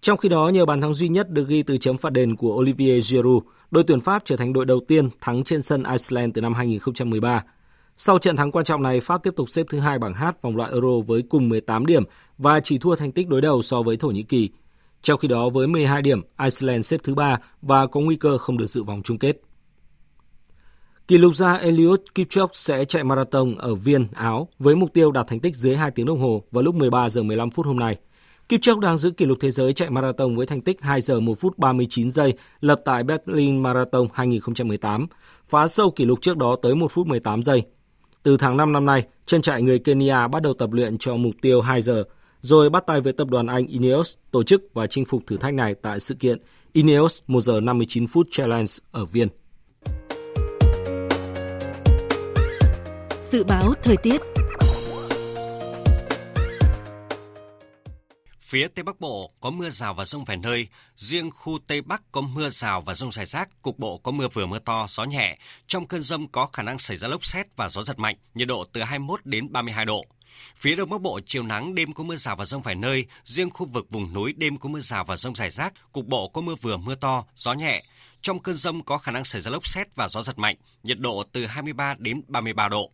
Trong khi đó, nhờ bàn thắng duy nhất được ghi từ chấm phạt đền của Olivier Giroud, đội tuyển Pháp trở thành đội đầu tiên thắng trên sân Iceland từ năm 2013. Sau trận thắng quan trọng này, Pháp tiếp tục xếp thứ hai bảng H vòng loại Euro với cùng 18 điểm và chỉ thua thành tích đối đầu so với Thổ Nhĩ Kỳ. Trong khi đó, với 12 điểm, Iceland xếp thứ ba và có nguy cơ không được dự vòng chung kết. Kỷ lục gia Eliud Kipchoge sẽ chạy marathon ở Viên, Áo với mục tiêu đạt thành tích dưới 2 tiếng đồng hồ vào lúc 13 giờ 15 phút hôm nay. Kipchoge đang giữ kỷ lục thế giới chạy marathon với thành tích 2 giờ 1 phút 39 giây lập tại Berlin Marathon 2018, phá sâu kỷ lục trước đó tới 1 phút 18 giây. Từ tháng 5 năm nay, chân chạy người Kenya bắt đầu tập luyện cho mục tiêu 2 giờ, rồi bắt tay với tập đoàn Anh Ineos tổ chức và chinh phục thử thách này tại sự kiện Ineos 1 giờ 59 phút Challenge ở Viên. Dự báo thời tiết Phía Tây Bắc Bộ có mưa rào và rông vài nơi, riêng khu Tây Bắc có mưa rào và rông rải rác, cục bộ có mưa vừa mưa to, gió nhẹ. Trong cơn rông có khả năng xảy ra lốc xét và gió giật mạnh, nhiệt độ từ 21 đến 32 độ. Phía Đông Bắc Bộ chiều nắng, đêm có mưa rào và rông vài nơi, riêng khu vực vùng núi đêm có mưa rào và rông rải rác, cục bộ có mưa vừa mưa to, gió nhẹ. Trong cơn rông có khả năng xảy ra lốc xét và gió giật mạnh, nhiệt độ từ 23 đến 33 độ.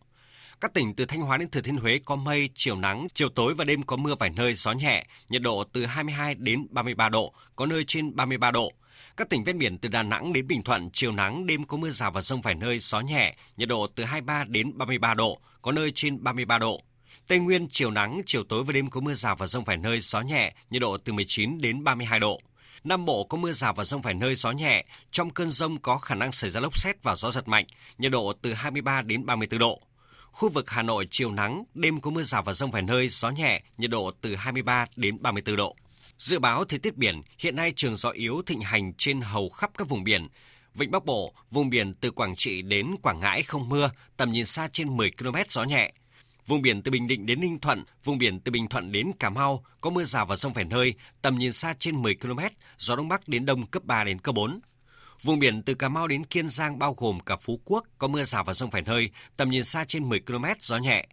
Các tỉnh từ Thanh Hóa đến Thừa Thiên Huế có mây, chiều nắng, chiều tối và đêm có mưa vài nơi, gió nhẹ, nhiệt độ từ 22 đến 33 độ, có nơi trên 33 độ. Các tỉnh ven biển từ Đà Nẵng đến Bình Thuận, chiều nắng, đêm có mưa rào và rông vài nơi, gió nhẹ, nhiệt độ từ 23 đến 33 độ, có nơi trên 33 độ. Tây Nguyên, chiều nắng, chiều tối và đêm có mưa rào và rông vài nơi, gió nhẹ, nhiệt độ từ 19 đến 32 độ. Nam Bộ có mưa rào và rông vài nơi gió nhẹ, trong cơn rông có khả năng xảy ra lốc xét và gió giật mạnh, nhiệt độ từ 23 đến 34 độ. Khu vực Hà Nội chiều nắng, đêm có mưa rào và rông vài nơi, gió nhẹ, nhiệt độ từ 23 đến 34 độ. Dự báo thời tiết biển, hiện nay trường gió yếu thịnh hành trên hầu khắp các vùng biển. Vịnh Bắc Bộ, vùng biển từ Quảng Trị đến Quảng Ngãi không mưa, tầm nhìn xa trên 10 km gió nhẹ. Vùng biển từ Bình Định đến Ninh Thuận, vùng biển từ Bình Thuận đến Cà Mau có mưa rào và rông vài nơi, tầm nhìn xa trên 10 km, gió đông bắc đến đông cấp 3 đến cấp 4. Vùng biển từ Cà Mau đến Kiên Giang bao gồm cả Phú Quốc có mưa rào và rông vài nơi, tầm nhìn xa trên 10 km, gió nhẹ.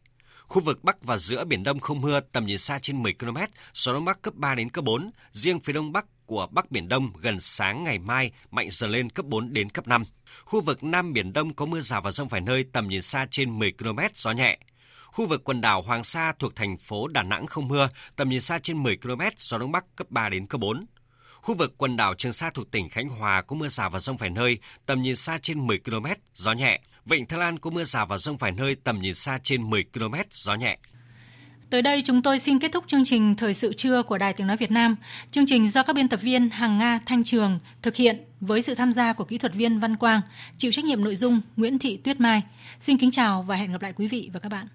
Khu vực Bắc và giữa Biển Đông không mưa, tầm nhìn xa trên 10 km, gió Đông Bắc cấp 3 đến cấp 4. Riêng phía Đông Bắc của Bắc Biển Đông gần sáng ngày mai mạnh dần lên cấp 4 đến cấp 5. Khu vực Nam Biển Đông có mưa rào và rông vài nơi, tầm nhìn xa trên 10 km, gió nhẹ. Khu vực quần đảo Hoàng Sa thuộc thành phố Đà Nẵng không mưa, tầm nhìn xa trên 10 km, gió Đông Bắc cấp 3 đến cấp 4. Khu vực quần đảo Trường Sa thuộc tỉnh Khánh Hòa có mưa rào và rông vài nơi, tầm nhìn xa trên 10 km, gió nhẹ. Vịnh Thái Lan có mưa rào và rông vài nơi, tầm nhìn xa trên 10 km, gió nhẹ. Tới đây chúng tôi xin kết thúc chương trình Thời sự trưa của Đài Tiếng Nói Việt Nam. Chương trình do các biên tập viên Hằng Nga, Thanh Trường thực hiện với sự tham gia của kỹ thuật viên Văn Quang, chịu trách nhiệm nội dung Nguyễn Thị Tuyết Mai. Xin kính chào và hẹn gặp lại quý vị và các bạn.